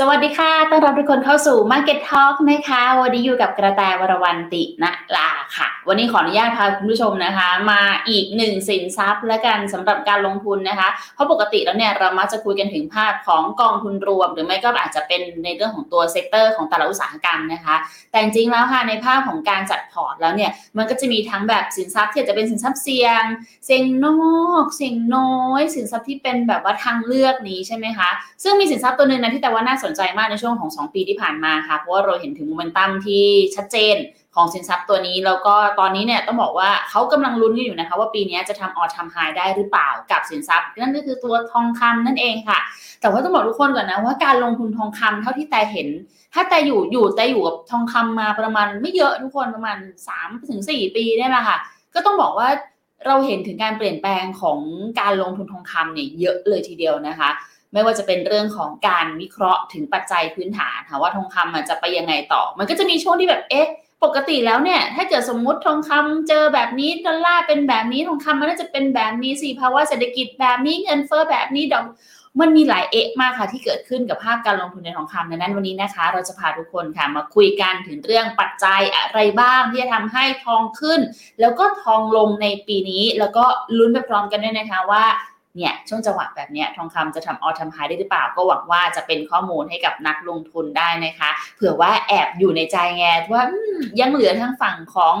สวัสดีค่ะ ต้อนรับทุกคนเข้าสู่ Market Talk นะคะ วันนี้อยู่กับกระแตวรวันติณลาค่ะ วันนี้ขออนุญาตพาคุณผู้ชมนะคะ มาอีกหนึ่งสินทรัพย์และกันสำหรับการลงทุนนะคะ เพราะปกติแล้วเนี่ยเรามักจะคุยกันถึงภาพของกองทุนรวม หรือไม่ก็อาจจะเป็นในเรื่องของตัว sector ของแต่ละอุตสาหกรรมนะคะ แต่จริงๆแล้วค่ะในภาพของการจัดพอร์ตแล้วเนี่ย มันก็จะมีทั้งแบบสินทรัพย์ที่จจะเป็นสินทรัพย์เสี่ยง เสี่ยงนอกเสี่ยงน้อย สินทรัพย์ที่เป็นแบบว่าทางเลือกนี้ใช่ไหมคะ ซึ่งมีสินทรัพย์ตัวหนึ่งนะที่แต่ว่าน่าสนใจมากในช่วงของ 2 ปีที่ผ่านมาค่ะเพราะว่าเราเห็นถึงโมเมนตัมที่ชัดเจนของสินทรัพย์ตัวนี้แล้วก็ตอนนี้เนี่ยต้องบอกว่าเขากำลังลุ้นกันอยู่นะคะ ว่าปีนี้จะทำออทำไฮได้หรือเปล่ากับสินทรัพย์นั่นก็คือตัวทองคำนั่นเองค่ะ แต่ว่าต้องบอกทุกคนก่อนนะว่าการลงทุนทองคำเท่าที่แต่เห็น ถ้าแต่อยู่อยู่แต่อยู่กับทองคำมาประมาณไม่เยอะทุกคนประมาณ3ถึง4ปีเนี่ยแหละค่ะ ก็ต้องบอกว่าเราเห็นถึงการเปลี่ยนแปลงของการลงทุนทองคำเนี่ยเยอะเลยทีเดียวนะคะ ไม่ว่าจะเป็นเรื่องของการวิเคราะห์ถึงปัจจัยพื้นฐานค่ะว่าทองคำมันจะไปยังไงต่อ มันก็จะมีช่วงที่แบบเอ๊ะปกติแล้วเนี่ย ถ้าเกิดสมมุติทองคำเจอแบบนี้ดอลลาร์เป็นแบบนี้ทองคำมันน่าจะเป็นแบบนี้สิภาวะเศรษฐกิจแบบนี้เงินเฟ้อแบบนี้ดอกมันมีหลายเอะมากค่ะที่เกิดขึ้นกับภาพการลงทุนในทองคำดังนั้นวันนี้นะคะ เราจะพาทุกคนค่ะมาคุยกันถึงเรื่องปัจจัยอะไรบ้างที่จะทำให้ทองขึ้น แล้วก็ทองลงในปีนี้ แล้วก็ลุ้นไปพร้อมกันด้วยนะคะว่า เนี่ยช่วงจังหวะแบบนี้ทองคำจะทำออทำไฮได้หรือเปล่าก็หวังว่าจะเป็นข้อมูลให้กับนักลงทุนได้นะคะ เผื่อว่าแอบอยู่ในใจไงว่ายังเหลือทางฝั่งของ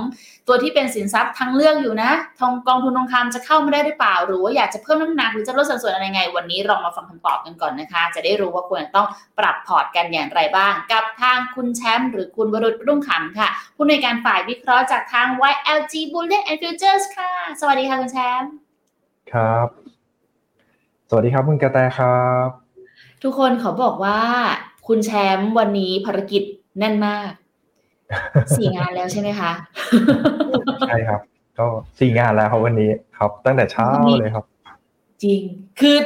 ตัวที่เป็นสินทรัพย์ทางเลือกอยู่นะทองกองทุนทองคำจะเข้ามาได้หรือเปล่า หรือว่าอยากจะเพิ่มน้ำหนักหรือจะลดสัดส่วนอะไรไง วันนี้เรามาฟังคำตอบกันก่อนนะคะ จะได้รู้ว่าควรต้องปรับพอร์ตกันอย่างไรบ้าง กับทางคุณแชมป์หรือคุณวรุษรุ่งขำค่ะผู้ในการฝ่ายวิเคราะห์จากทาง YLG Bullet and Futures ค่ะ สวัสดีค่ะคุณแชมป์ครับ สวัสดีครับคุณกระแตครับ ทุกคนเขาบอกว่าคุณแชมป์วันนี้ภารกิจแน่นมากสี่งานแล้วใช่ไหมคะ ใช่ครับ ก็สี่งานแล้วครับวันนี้ครับ ตั้งแต่เช้าเลยครับ จริงคือ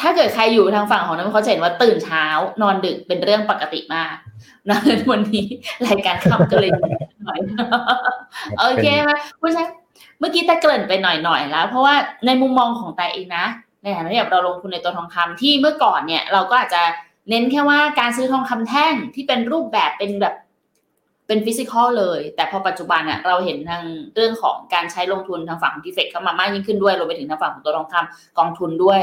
ถ้าเกิดใครอยู่ทางฝั่งของนั้นเขาจะเห็นว่าตื่นเช้านอนดึกเป็นเรื่องปกติมากนะวันนี้รายการค่ำก็เลยหน่อยโอเคไหมคุณแชมป์เมื่อกี้แต่เกริ่นไปหน่อยๆแล้ว เพราะว่าในมุมมองของแต่เองนะ ในฐานะที่เราลงทุนในตัวทองคำที่เมื่อก่อนเนี่ยเราก็อาจจะเน้นแค่ว่าการซื้อทองคำแท่งที่เป็นรูปแบบเป็นแบบเป็นฟิสิกอลเลย แต่พอปัจจุบันอะเราเห็นทางเรื่องของการใช้ลงทุนทางฝั่งของทีเฟกเข้ามามากยิ่งขึ้นด้วยรวมไปถึงทางฝั่งของตัวทองคำกองทุนด้วย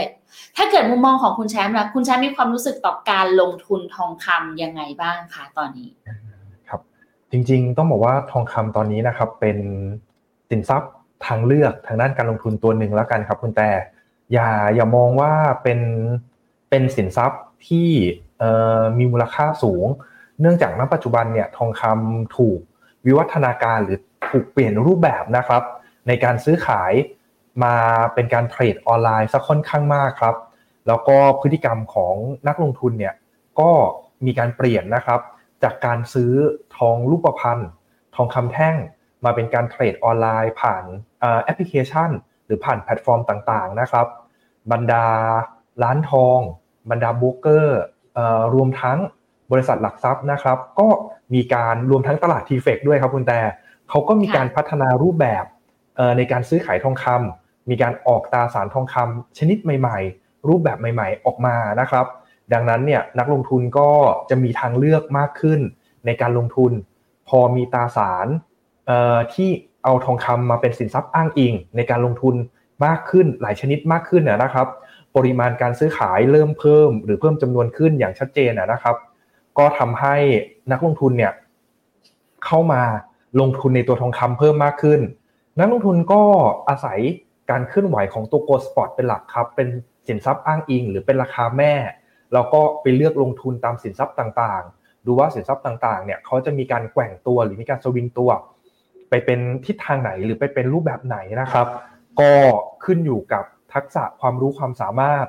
ถ้าเกิดมุมมองของคุณแชมป์นะคุณแชมป์มีความรู้สึกต่อการลงทุนทองคำยังไงบ้างคะตอนนี้ ครับ จริงๆ ต้องบอกว่าทองคำตอนนี้นะครับเป็นสินทรัพย์ทางเลือกทางด้านการลงทุนตัวหนึ่งแล้วกันครับคุณแต่ อย่าอย่ามองว่าเป็นเป็นสินทรัพย์ที่มีมูลค่าสูง เนื่องจากณปัจจุบันเนี่ยทองคำถูกวิวัฒนาการหรือถูกเปลี่ยนรูปแบบนะครับ ในการซื้อขายมาเป็นการเทรดออนไลน์ซะค่อนข้างมากครับ แล้วก็พฤติกรรมของนักลงทุนเนี่ยก็มีการเปลี่ยนนะครับ จากการซื้อทองรูปพรรณทองคำแท่งมาเป็นการเทรดออนไลน์ผ่านแอปพลิเคชัน หรือผ่านแพลตฟอร์มต่างๆนะครับ บรรดาร้านทอง บรรดาโบรกเกอร์รวมทั้งบริษัทหลักทรัพย์นะครับ ก็มีการรวมทั้งตลาด TFEX ด้วยครับคุณแต่เขาก็มีการพัฒนารูปแบบในการซื้อขายทองคำมีการออกตราสารทองคำชนิดใหม่ ๆ รูปแบบใหม่ ๆ ออกมานะครับ ดังนั้นเนี่ยนักลงทุนก็จะมีทางเลือกมากขึ้นในการลงทุน พอมีตราสารที่ เอาทองคำมาเป็นสินทรัพย์อ้างอิง ในการลงทุนมากขึ้นหลายชนิดมากขึ้นนะครับ ปริมาณการซื้อขายเริ่มเพิ่ม หรือเพิ่มจำนวนขึ้นอย่างชัดเจนนะครับ ก็ทำให้นักลงทุนเนี่ยเข้ามาลงทุนในตัวทองคำเพิ่มมากขึ้น นักลงทุนก็อาศัยการเคลื่อนไหวของตัว gold spot เป็นหลักครับ เป็นสินทรัพย์อ้างอิง หรือเป็นราคาแม่ แล้วก็ไปเลือกลงทุนตามสินทรัพย์ต่างๆ ดูว่าสินทรัพย์ต่างๆ เนี่ยเขาจะมีการแกว่งตัวหรือมีการสวิงตัว ไปเป็นทิศทางไหนหรือไปเป็นรูปแบบไหนนะครับ ก็ขึ้นอยู่กับทักษะความรู้ความสามารถ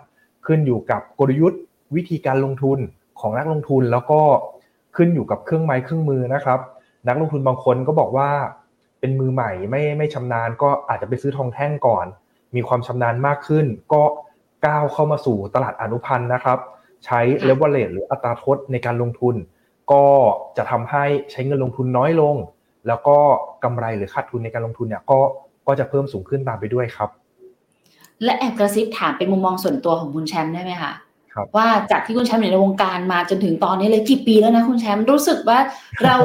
ขึ้นอยู่กับกลยุทธ์วิธีการลงทุนของนักลงทุนแล้วก็ขึ้นอยู่กับเครื่องไม้เครื่องมือนะครับ นักลงทุนบางคนก็บอกว่าเป็นมือใหม่ไม่ไม่ชำนาญก็อาจจะไปซื้อทองแท่งก่อน มีความชำนาญมากขึ้น ก็ก้าวเข้ามาสู่ตลาดอนุพันธ์นะครับ ใช้เลเวลเลตหรืออัตราทดในการลงทุน ก็จะทำให้ใช้เงินลงทุนน้อยลง แล้วก็กำไรหรือขาดทุนในการลงทุนเนี่ยก็ก็จะเพิ่มสูงขึ้นตามไปด้วยครับ และแอบกระซิบถามเป็นมุมมองส่วนตัวของคุณแชมป์ได้ไหมคะครับว่าจากที่คุณแชมป์อยู่ในวงการมาจนถึงตอนนี้เลยกี่ปีแล้วนะคุณแชมป์รู้สึกว่าเรา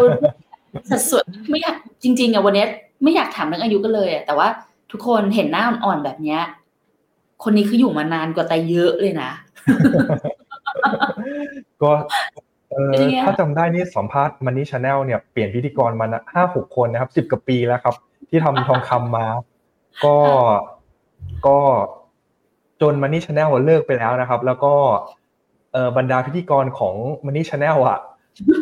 สัดส่วนไม่อยากจริงๆอะวันนี้ไม่อยากถามเรื่องอายุกันเลยอะแต่ว่าทุกคนเห็นหน้าอ่อนๆแบบเนี้ยคนนี้คืออยู่มานานกว่าแต่เยอะเลยนะ ก็ เออเป็นยังไงถ้าจำได้นี่สัมภาษณ์ Money Channel เนี่ยเปลี่ยนพิธีกรมาห้าหกคนนะครับสิบกว่าปีแล้วครับ ที่ทำทองคำมา ก็ก็จน Money Channel เลิกไปแล้วนะครับ แล้วก็เออบรรดาพิธีกรของMoney Channel อะ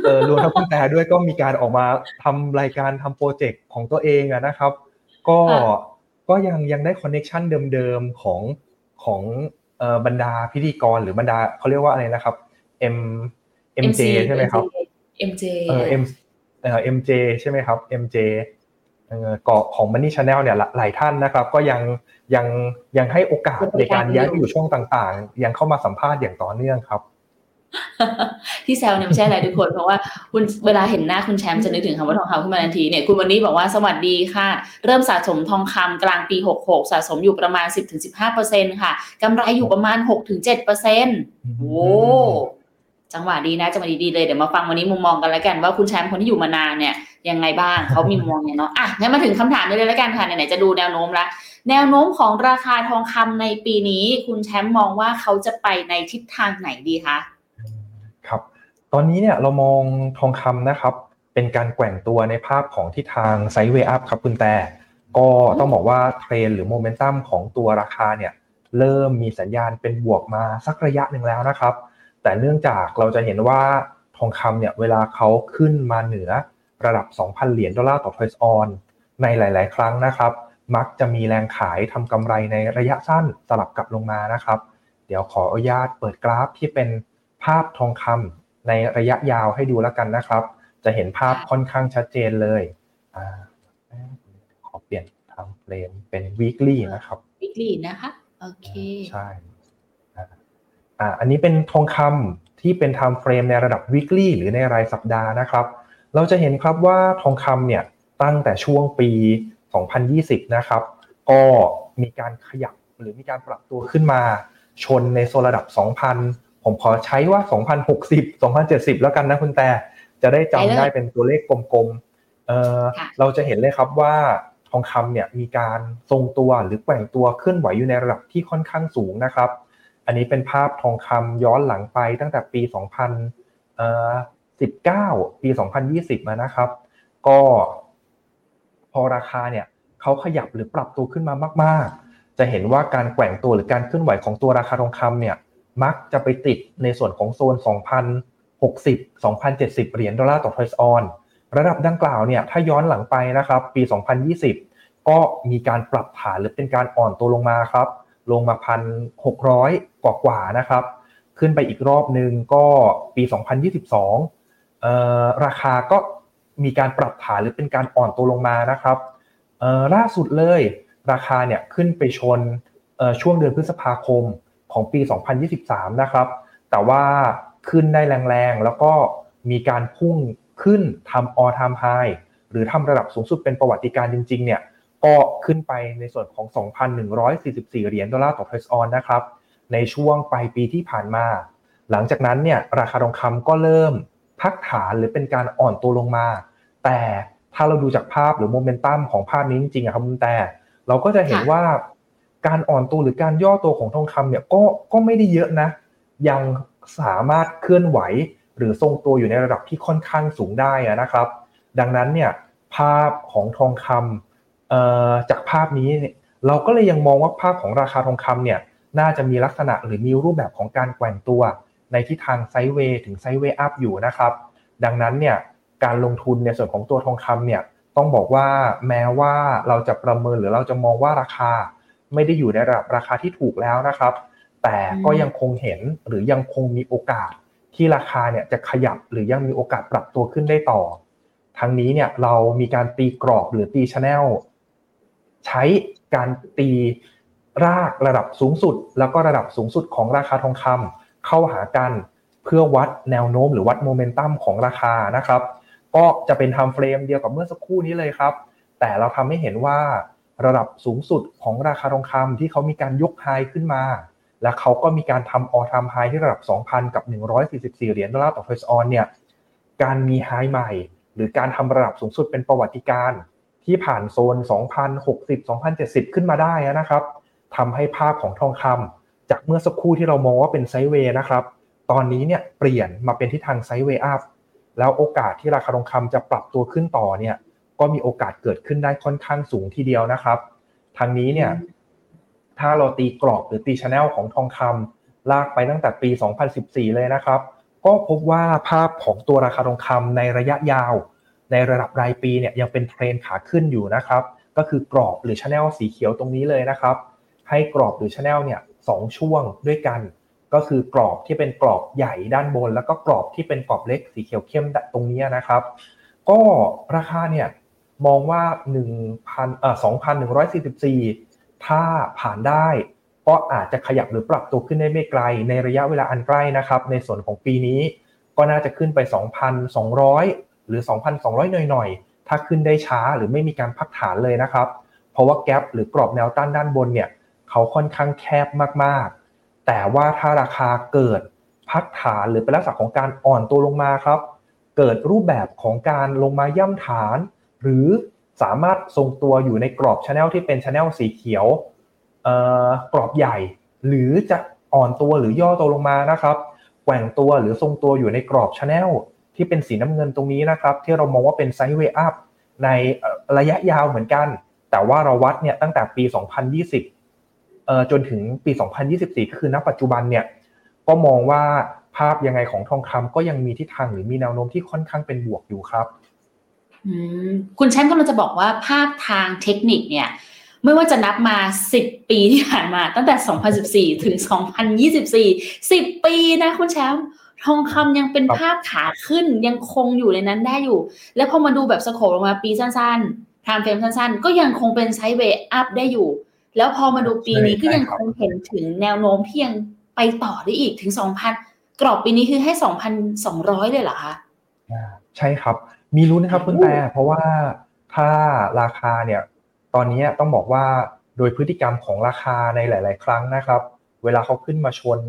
เออรวมทั้งคุณแต่ด้วยก็มีการออกมาทำรายการทำโปรเจกต์ของตัวเองอะนะครับ ก็ค่ะก็ยังยังได้ connection เดิมๆของของเอ่อบรรดาพิธีกรหรือบรรดาเขาเรียกว่าอะไรนะครับ M MJ ใช่ไหมครับ MJ เออ M เอ่อ MJ ใช่ไหมครับ MJ เอ่อเกาะของ Money Channel เนี่ยหลหลายท่านนะครับ ก็ยังยังยังให้โอกาสในการย้ายไปอยู่ช่องต่างๆ ยังเข้ามาสัมภาษณ์อย่างต่อเนื่องครับ ที่แซวเนี่ยไม่ใช่อะไรทุกคนเพราะว่าคุณเวลาเห็นหน้าคุณแชมป์จะนึกถึงคำว่าทองคำขึ้นมาทันทีเนี่ยคุณวันนี้บอกว่าสวัสดีค่ะ เริ่มสะสมทองคำกลางปี 66 สะสมอยู่ประมาณ 10-15%ค่ะกำไรอยู่ประมาณ 6-7%โอ้ จังหวะดีนะจังหวะดีๆเลยเดี๋ยวมาฟังวันนี้มุมมองกันแล้วกันว่าคุณแชมป์คนที่อยู่มานานเนี่ยยังไงบ้างเขามีมุมมองยังไงเนาะอะงั้นมาถึงคำถามนี้เลยแล้วกันค่ะไหนๆจะดูแนวโน้มละแนวโน้มของราคาทองคำในปีนี้ คุณแชมป์มองว่าเขาจะไปในทิศทางไหนดีคะครับ ตอนนี้เนี่ยเรามองทองคำนะครับ เป็นการแกว่งตัวในภาพของทิศทาง sideway up ครับคุณแต่ก็ต้องบอกว่าเทรนหรือโมเมนตัมของตัวราคาเนี่ยเริ่มมีสัญญาณเป็นบวกมาสักระยะหนึ่งแล้วนะครับ แต่เนื่องจากเราจะเห็นว่าทองคำเนี่ยเวลาเขาขึ้นมาเหนือระดับ 2,000 เหรียญดอลลาร์ต่อ troy ounce ในหลาย ๆ ครั้งนะครับ มักจะมีแรงขายทำกำไรในระยะสั้นสลับกลับลงมานะครับ เดี๋ยวขออนุญาตเปิดกราฟที่เป็นภาพทองคำในระยะยาวให้ดูแล้วกันนะครับ จะเห็นภาพค่อนข้างชัดเจนเลยอ่าขอเปลี่ยนทำเฟรมเป็น weekly นะครับวิกฤตนะคะ โอเค ใช่อ่า อ่าอันนี้เป็นทองคำที่เป็น time frame ในระดับ weekly หรือในรายสัปดาห์นะครับ เราจะเห็นครับว่าทองคำเนี่ยตั้งแต่ช่วงปี 2020 นะครับ ก็มีการขยับหรือมีการปรับตัวขึ้นมา ชนในโซนระดับ 2,000 ผมขอใช้ว่า 2,060 2,070 แล้วกันนะคุณแต่ จะได้จำได้เป็นตัวเลขกลมๆเอ่อค่ะเราจะเห็นเลยครับว่าทองคำเนี่ยมีการทรงตัวหรือแกว่งตัวเคลื่อนไหวอยู่ในระดับที่ค่อนข้างสูงนะครับ อันนี้เป็นภาพทองคำย้อนหลังไปตั้งแต่ปี 2019 ปี 2020มานะครับ ก็พอราคาเนี่ยเขาขยับหรือปรับตัวขึ้นมามาก ๆ จะเห็นว่าการแกว่งตัวหรือการเคลื่อนไหวของตัวราคาทองคำเนี่ยมักจะไปติดในส่วนของโซน 2,060 2,070 เหรียญดอลลาร์ต่อทอยส์ออนระดับดังกล่าวเนี่ยถ้าย้อนหลังไปนะครับ ปี 2020 ก็มีการปรับฐานหรือเป็นการอ่อนตัวลงมาครับ ลงมาพันหกร้อยกว่ากว่าๆนะครับ ขึ้นไปอีกรอบหนึ่งก็ปี 2022อ่อราคาก็มีการปรับฐานหรือเป็นการอ่อนตัวลงมานะครับล่าสุดเลยราคาเนี่ยขึ้นไปชนช่วงเดือนพฤษภาคมของปี 2023 นะครับ แต่ว่าขึ้นได้แรงๆ แล้วก็มีการพุ่งขึ้นทำ all time high หรือทำระดับสูงสุดเป็นประวัติการณ์จริงๆ เนี่ย ก็ขึ้นไปในส่วนของ 2,144 เหรียญดอลลาร์ต่อทอยส์ออนนะครับ ในช่วงปลายปีที่ผ่านมา หลังจากนั้นเนี่ยราคาทองคำก็เริ่มพักฐานหรือเป็นการอ่อนตัวลงมา แต่ถ้าเราดูจากภาพหรือโมเมนตัมของภาพนี้จริงๆอะครับคุณแต่เราก็จะเห็นว่าการอ่อนตัวหรือการย่อตัวของทองคำเนี่ยก็ก็ไม่ได้เยอะนะ ยังสามารถเคลื่อนไหว หรือทรงตัวอยู่ในระดับที่ค่อนข้างสูงได้นะครับ ดังนั้นเนี่ยภาพของทองคำ จากภาพนี้เราก็เลยยังมองว่าภาพของราคาทองคำเนี่ยน่าจะมีลักษณะหรือมีรูปแบบของการแกว่งตัว ในทิศทางไซด์เวย์ถึงไซด์เวย์อัพอยู่นะครับ ดังนั้นเนี่ยการลงทุนในส่วนของตัวทองคำเนี่ยต้องบอกว่าแม้ว่าเราจะประเมินหรือเราจะมองว่าราคา ไม่ได้อยู่ในระดับราคาที่ถูกแล้วนะครับ แต่ก็ยังคงเห็นหรือยังคงมีโอกาสที่ราคาเนี่ยจะขยับหรือยังมีโอกาสปรับตัวขึ้นได้ต่อ ทั้งนี้เนี่ยเรามีการตีกรอบหรือตีชแนล ใช้การตีรากระดับสูงสุด แล้วก็ระดับสูงสุดของราคาทองคำเข้าหากันเพื่อวัดแนวโน้มหรือวัดโมเมนตัมของราคานะครับ ก็จะเป็น time frame เดียวกับเมื่อสักครู่นี้เลยครับ แต่เราทำให้เห็นว่าระดับสูงสุดของราคาทองคำที่เขามีการยกไฮขึ้นมา และเขาก็มีการทำออทามไฮที่ระดับ 2,000 กับ 144 เหรียญดอลลาร์ต่อเฟสออนเนี่ยการมี high ใหม่ หรือการทำระดับสูงสุดเป็นประวัติการณ์ ที่ผ่านโซน 2,060 2,070 ขึ้นมาได้นะครับทำให้ภาพของทองคำจากเมื่อสักครู่ที่เรามองว่าเป็น sideway นะครับ ตอนนี้เนี่ยเปลี่ยนมาเป็นทิศทาง sideway up แล้วโอกาสที่ราคาทองคำจะปรับตัวขึ้นต่อเนี่ย ก็มีโอกาสเกิดขึ้นได้ค่อนข้างสูงทีเดียวนะครับ ทางนี้เนี่ย ถ้าเราตีกรอบหรือตี channel ของทองคำลากไปตั้งแต่ปี 2014 เลยนะครับ ก็พบว่าภาพของตัวราคาทองคำในระยะยาว ในระดับรายปีเนี่ยยังเป็นเทรนขาขึ้นอยู่นะครับ ก็คือกรอบหรือ channel สีเขียวตรงนี้เลยนะครับ ให้กรอบหรือ channel เนี่ยสองช่วงด้วยกัน ก็คือกรอบที่เป็นกรอบใหญ่ด้านบน แล้วก็กรอบที่เป็นกรอบเล็กสีเขียวเข้มตรงนี้นะครับ ก็ราคาเนี่ยมองว่า1,000เอ่อ2,144 ถ้าผ่านได้ก็อาจจะขยับหรือปรับตัวขึ้นได้ไม่ไกล ในระยะเวลาอันใกล้นะครับ ในส่วนของปีนี้ก็น่าจะขึ้นไป 2,200 หรือ 2,200 หน่อยๆ ถ้าขึ้นได้ช้าหรือไม่มีการพักฐานเลยนะครับ เพราะว่าแกลบหรือกรอบแนวต้านด้านบนเนี่ยเขาค่อนข้างแคบมากๆ แต่ว่าถ้าราคาเกิดพักฐานหรือเป็นลักษณะของการอ่อนตัวลงมาครับ เกิดรูปแบบของการลงมาย่ำฐาน หรือสามารถทรงตัวอยู่ในกรอบ channel ที่เป็น channel สีเขียวกรอบใหญ่ หรือจะอ่อนตัวหรือย่อตัวลงมานะครับแกว่งตัวหรือทรงตัวอยู่ในกรอบ channel ที่เป็นสีน้ำเงินตรงนี้นะครับ ที่เรามองว่าเป็น sideway up ในระยะยาวเหมือนกัน แต่ว่าเราวัดเนี่ยตั้งแต่ปี 2020เอ่อจนถึงปี 2024 ก็คือณปัจจุบันเนี่ยก็มองว่าภาพยังไงของทองคำก็ยังมีทิศทางหรือมีแนวโน้มที่ค่อนข้างเป็นบวกอยู่ครับคุณแชมป์กำลังจะบอกว่าภาพทางเทคนิคเนี่ย ไม่ว่าจะนับมา 10 ปีที่ผ่านมา ตั้งแต่ 2014 ถึง 2024 10 ปีนะคุณแชมป์ ทองคำยังเป็นภาพขาขึ้นยังคงอยู่ในนั้นได้อยู่ แล้วพอมาดูแบบ scope ลงมาปีสั้นๆ timeframe สั้นๆ ก็ยังคงเป็น sideway up ได้อยู่ แล้วพอมาดูปีนี้ก็ยังคงเห็นถึงแนวโน้มที่ยังไปต่อได้อีกถึง2,000กรอบปีนี้คือให้2,200เลยเหรอคะใช่ครับ มีรู้นะครับคุณแต่เพราะว่าถ้าราคาเนี่ย ตอนนี้ต้องบอกว่าโดยพฤติกรรมของราคาในหลาย ๆ ครั้งนะครับ เวลาเขาขึ้นมาชน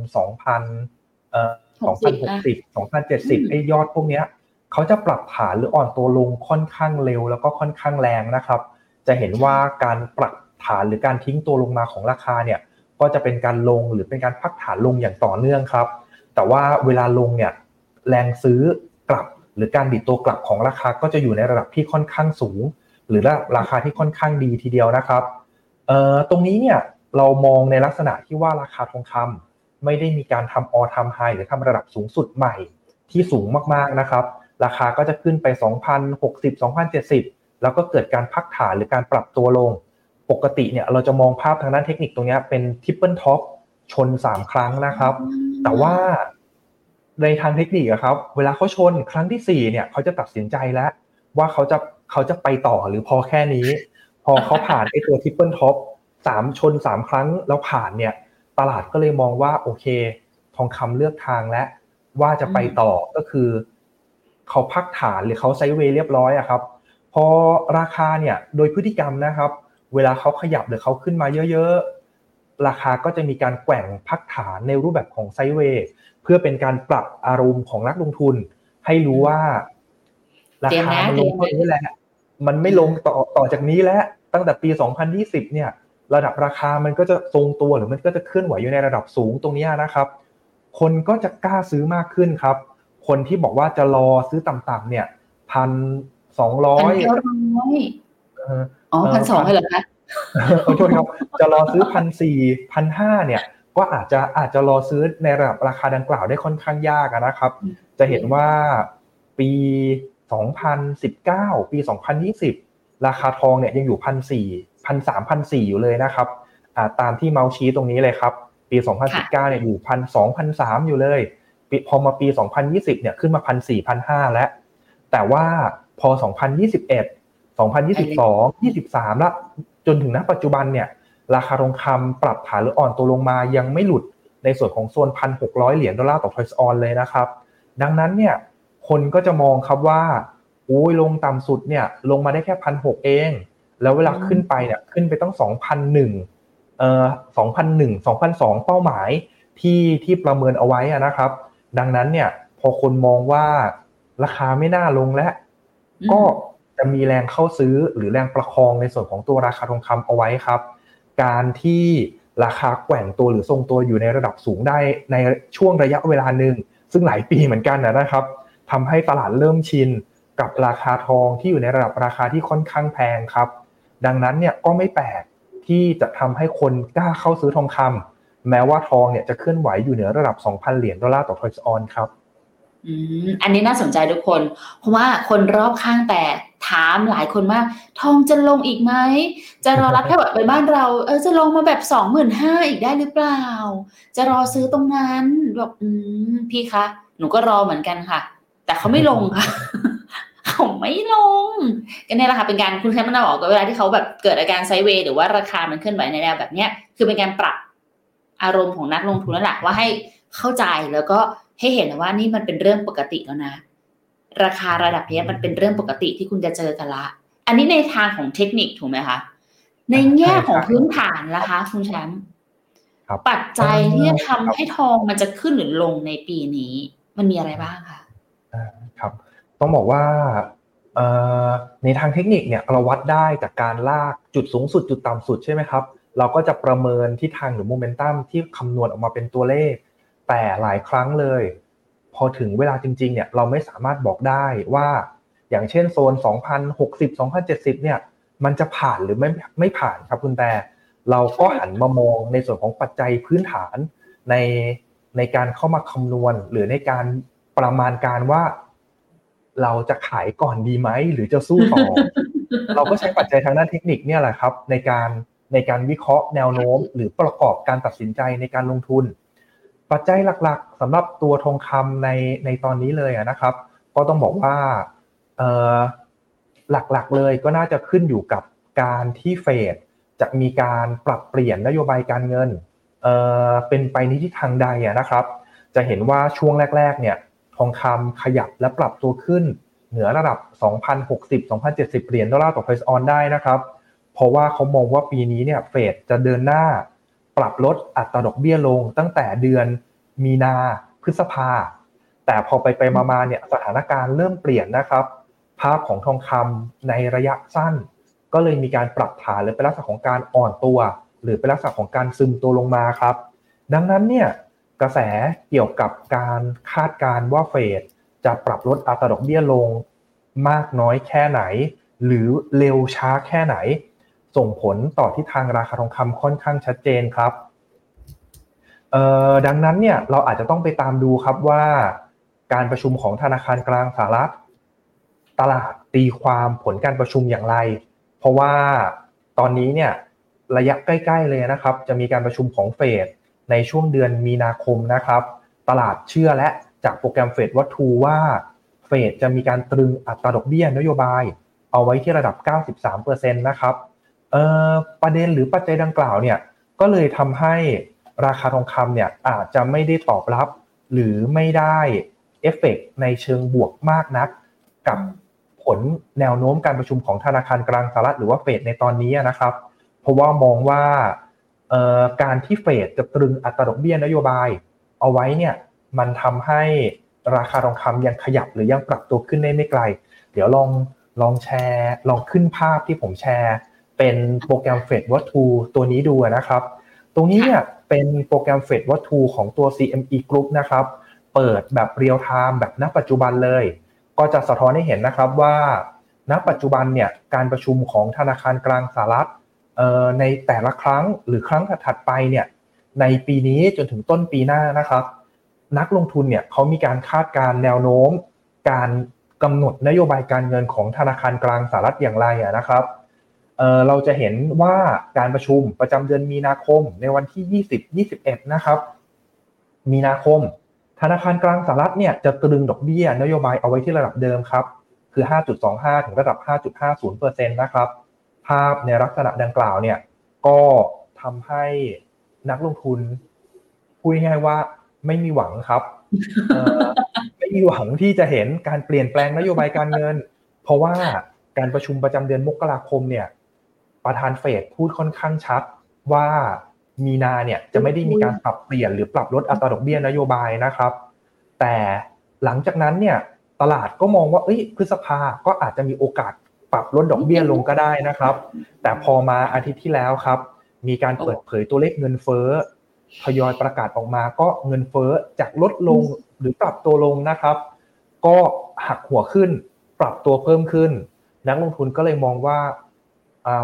2,000เอ่อ 2,060 2,070ไอ้ยอดพวกเนี้ยเขาจะปรับฐานหรืออ่อนตัวลงค่อนข้างเร็วแล้วก็ค่อนข้างแรงนะครับ จะเห็นว่าการปรับฐานหรือการทิ้งตัวลงมาของราคาเนี่ย ก็จะเป็นการลงหรือเป็นการพักฐานลงอย่างต่อเนื่องครับ แต่ว่าเวลาลงเนี่ยแรงซื้อกลับหรือการดิดตัวกลับของราคาก็จะอยู่ในระดับที่ค่อนข้างสูง หรือราคาที่ค่อนข้างดีทีเดียวนะครับเอ่อตรงนี้เนี่ยเรามองในลักษณะที่ว่าราคาทองคำ ไม่ได้มีการทำออทำไฮหรือทำระดับสูงสุดใหม่ที่สูงมากๆนะครับ ราคาก็จะขึ้นไป 2,060 2,070 แล้วก็เกิดการพักฐานหรือการปรับตัวลง ปกติเนี่ยเราจะมองภาพทางด้านเทคนิคตรงนี้เป็น triple top ชน 3 ครั้งนะครับ แต่ว่าในทางเทคนิคครับ เวลาเขาชนครั้งที่สี่เนี่ยเขาจะตัดสินใจแล้ว ว่าเขาจะเขาจะไปต่อหรือพอแค่นี้ พอเขาผ่านไอ้ตัว triple top สามชนสามครั้งแล้วผ่านเนี่ย ตลาดก็เลยมองว่าโอเค ทองคำเลือกทางและว่าจะไปต่อก็คือ เขาพักฐานหรือเขาไซเวย์เรียบร้อยอะครับ พอราคาเนี่ยโดยพฤติกรรมนะครับ เวลาเขาขยับหรือเขาขึ้นมาเยอะๆ ราคาก็จะมีการแกว่งพักฐานในรูปแบบของไซเวย์เพื่อเป็นการปรับอารมณ์ของนักลงทุน ให้รู้ว่า ราคามันลงเท่านี้แหละมันไม่ลงต่อต่อจากนี้แล้วตั้งแต่ปี 2020 เนี่ย ระดับราคามันก็จะทรงตัวหรือมันก็จะเคลื่อนไหวอยู่ในระดับสูงตรงนี้นะครับ คนก็จะกล้าซื้อมากขึ้นครับ คนที่บอกว่าจะรอซื้อต่ำๆเนี่ยพันสองร้อยอ๋อพันสองเหรอคะขอโทษครับจะรอซื้อพันสี่พันห้าเนี่ยก็อาจจะอาจจะรอซื้อในระดับราคาดังกล่าวได้ค่อนข้างยากนะครับ จะเห็นว่าปี 2019 ปี 2020 ราคาทองเนี่ยยังอยู่พันสี่ พันสามพันสี่อยู่เลยนะครับตามที่เมาส์ชี้ตรงนี้เลยครับ ปี 2019เนี่ยอยู่พันสองพันสามอยู่เลยพอมาปี 2020เนี่ยขึ้นมาพันสี่พันห้าแล้ว แต่ว่าพอ 2021 2022 23แล้วจนถึงณปัจจุบันเนี่ย ราคาทองคำปรับฐานหรืออ่อนตัวลงมายังไม่หลุดในส่วนของโซนพันหกร้อยเหรียญดอลลาร์ต่อทอยส์ออนเลยนะครับ ดังนั้นเนี่ยคนก็จะมองครับว่าอุ้ยลงต่ำสุดเนี่ยลงมาได้แค่พันหกเอง แล้วเวลาขึ้นไปเนี่ยขึ้นไปต้อง2,001เอ่อ2,001 2,002เป้าหมายที่ที่ประเมินเอาไว้นะครับ ดังนั้นเนี่ยพอคนมองว่าราคาไม่น่าลงแล้วก็จะมีแรงเข้าซื้อหรือแรงประคองในส่วนของตัวราคาทองคำเอาไว้ครับ การที่ราคาแกว่งตัวหรือทรงตัวอยู่ในระดับสูงได้ในช่วงระยะเวลาหนึ่งซึ่งหลายปีเหมือนกันนะครับทำให้ตลาดเริ่มชินกับราคาทองที่อยู่ในระดับราคาที่ค่อนข้างแพงครับ ดังนั้นเนี่ยก็ไม่แปลกที่จะทำให้คนกล้าเข้าซื้อทองคำแม้ว่าทองเนี่ยจะเคลื่อนไหวอยู่เหนือระดับ 2,000 เหรียญดอลลาร์ต่อทอยส์ออนครับอืมอันนี้น่าสนใจทุกคน เพราะว่าคนรอบข้างแต่ถามหลายคนมากทองจะลงอีกไหม จะรอรับแค่แบบไปบ้านเรา เออจะลงมาแบบสองหมื่นห้าอีกได้หรือเปล่า จะรอซื้อตรงนั้นแบบอืมพี่คะ หนูก็รอเหมือนกันค่ะ แต่เขาไม่ลงค่ะ เขาไม่ลงก็เนี่ยแหละค่ะเป็นการคุณแค่มันบอกเวลาที่เขาแบบเกิดอาการไซเวย์หรือว่าราคามันขึ้นไหวในแนวแบบเนี้ยคือเป็นการปรับอารมณ์ของนักลงทุนนั่นแหละว่าให้เข้าใจแล้วก็ให้เห็นว่านี่มันเป็นเรื่องปกติแล้วนะ ราคาระดับนี้มันเป็นเรื่องปกติที่คุณจะเจอกันละ อันนี้ในทางของเทคนิคถูกไหมคะในแง่ของพื้นฐานล่ะคะ คุณแชมป์ปัจจัยที่จะทำให้ทองมันจะขึ้นหรือลงในปีนี้ มันมีอะไรบ้างคะครับ ต้องบอกว่าในทางเทคนิคเนี่ยเราวัดได้จากการลากจุดสูงสุดจุดต่ำสุดใช่ไหมครับเราก็จะประเมินที่ทางหรือโมเมนตัมที่คำนวณออกมาเป็นตัวเลข แต่หลายครั้งเลย พอถึงเวลาจริงๆเนี่ยเราไม่สามารถบอกได้ว่า อย่างเช่นโซน 2060 2070 เนี่ยมันจะผ่านหรือไม่ไม่ผ่านครับคุณแต่เราก็หันมามองในส่วนของปัจจัยพื้นฐานในในการเข้ามาคำนวณ หรือในการประมาณการว่า เราจะขายก่อนดีไหมหรือจะสู้ต่อ เราก็ใช้ปัจจัยทางด้านเทคนิคเนี่ยแหละครับ ในการในการวิเคราะห์แนวโน้ม หรือประกอบการตัดสินใจในการลงทุน ปัจจัยหลักๆสำหรับตัวทองคำในในตอนนี้เลยนะครับ ก็ต้องบอกว่าหลักๆเลยก็น่าจะขึ้นอยู่กับการที่เฟดจะมีการปรับเปลี่ยนนโยบายการเงินเเป็นไปในทิศทางใดนะครับ จะเห็นว่าช่วงแรก ๆ เนี่ย ทองคำขยับและปรับตัวขึ้น เหนือระดับ 2,060-2,070 เหรียญดอลลาร์ต่อเพรสออนได้นะครับ เพราะว่าเขามองว่าปีนี้เนี่ยเฟดจะเดินหน้า ปรับลดอัตราดอกเบี้ยลงตั้งแต่เดือนมีนาพฤษภา แต่พอไปไปมาๆเนี่ยสถานการณ์เริ่มเปลี่ยนนะครับ ภาพของทองคำในระยะสั้น ก็เลยมีการปรับฐานหรือเป็นลักษณะของการอ่อนตัว หรือเป็นลักษณะของการซึมตัวลงมาครับ ดังนั้นเนี่ย กระแสเกี่ยวกับการคาดการณ์ว่าเฟดจะปรับลดอัตราดอกเบี้ยลงมากน้อยแค่ไหน หรือเร็วช้าแค่ไหน ส่งผลต่อที่ทางราคาทองคำค่อนข้างชัดเจนครับดังนั้นเนี่ยเราอาจจะต้องไปตามดูครับว่าการประชุมของธนาคารกลางสหรัฐ ตลาดตีความผลการประชุมอย่างไร เพราะว่าตอนนี้เนี่ยระยะใกล้ ๆ เลยนะครับ จะมีการประชุมของเฟด ในช่วงเดือนมีนาคมนะครับ ตลาดเชื่อและจากโปรแกรมเฟดวัตถุว่าเฟดจะมีการตรึงอัตราดอกเบี้ยนโยบาย เอาไว้ที่ระดับ 93%นะครับประเด็นหรือปัจจัยดังกล่าวเนี่ยก็เลยทำให้ราคาทองคำเนี่ยอาจจะไม่ได้ตอบรับ หรือไม่ได้เอฟเฟกในเชิงบวกมากนัก กับผลแนวโน้มการประชุมของธนาคารกลางสหรัฐหรือว่าเฟดในตอนนี้นะครับ เพราะว่ามองว่า การที่เฟดจะตรึงอัตราดอกเบี้ยนโยบาย เอาไว้เนี่ยมันทำให้ราคาทองคำยังขยับหรือยังปรับตัวขึ้นได้ไม่ไกล เดี๋ยวลองลองแชร์ลองขึ้นภาพที่ผมแชร์ เป็นโปรแกรมเฟดวัตถุตัวนี้ดูนะครับ ตรงนี้เนี่ยเป็นโปรแกรมเฟดวัตถุของตัว CME Group นะครับ เปิดแบบเรียลไทม์แบบณปัจจุบันเลย ก็จะสะท้อนให้เห็นนะครับว่า ณปัจจุบันเนี่ยการประชุมของธนาคารกลางสหรัฐ ในแต่ละครั้งหรือครั้งถัดไปเนี่ยในปีนี้จนถึงต้นปีหน้านะครับ นักลงทุนเนี่ยเขามีการคาดการแนวโน้ม การกำหนดนโยบายการเงินของธนาคารกลางสหรัฐอย่างไรนะครับเราจะเห็นว่าการประชุมประจำเดือนมีนาคมในวันที่ 20 21 นะครับ มีนาคม ธนาคารกลางสหรัฐเนี่ยจะตรึงดอกเบี้ยนโยบายเอาไว้ที่ระดับเดิมครับ คือ 5.25 ถึงระดับ 5.50%นะครับ ภาพในลักษณะดังกล่าวเนี่ยก็ทำให้นักลงทุนพูดง่ายว่าไม่มีหวังครับไม่มีหวังที่จะเห็นการเปลี่ยนแปลงนโยบายการเงิน เพราะว่าการประชุมประจำเดือนมกราคมเนี่ย ประธานเฟดพูดค่อนข้างชัดว่ามีนาเนี่ยจะไม่ได้มีการปรับเปลี่ยนหรือปรับลดอัตราดอกเบี้ยนโยบายนะครับ แต่หลังจากนั้นเนี่ยตลาดก็มองว่าเอ้ยพฤษภาก็อาจจะมีโอกาส ปรับลดดอกเบี้ยลงก็ได้นะครับ แต่พอมาอาทิตย์ที่แล้วครับ มีการเปิดเผยตัวเลขเงินเฟ้อทยอยประกาศออกมา ก็เงินเฟ้อจากลดลงหรือปรับตัวลงนะครับ ก็หักหัวขึ้น ปรับตัวเพิ่มขึ้น นักลงทุนก็เลยมองว่าเอา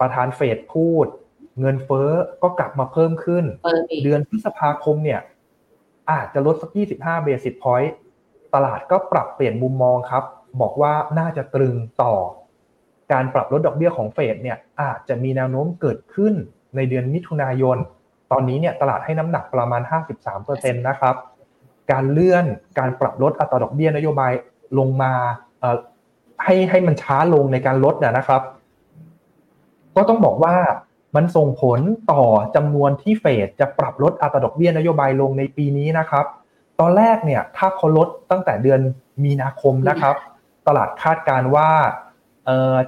ประธานเฟดพูด เงินเฟ้อก็กลับมาเพิ่มขึ้น เดือนพฤษภาคมเนี่ย อาจจะลดสัก 25 เบสิสพอยต์ตลาดก็ปรับเปลี่ยนมุมมองครับ บอกว่าน่าจะตรึงต่อ การปรับลดดอกเบี้ยของเฟดเนี่ยอาจจะมีแนวโน้มเกิดขึ้นในเดือนมิถุนายน ตอนนี้เนี่ยตลาดให้น้ำหนักประมาณ 53%นะครับ การเลื่อนการปรับลดอัตราดอกเบี้ยนโยบายลงมาให้ให้มันช้าลงในการลดนะครับ ก็ต้องบอกว่ามันส่งผลต่อจำนวนที่เฟดจะปรับลดอัตราดอกเบี้ยนโยบายลงในปีนี้นะครับ ตอนแรกเนี่ยถ้าเขาลดตั้งแต่เดือนมีนาคมนะครับ ตลาดคาดการว่า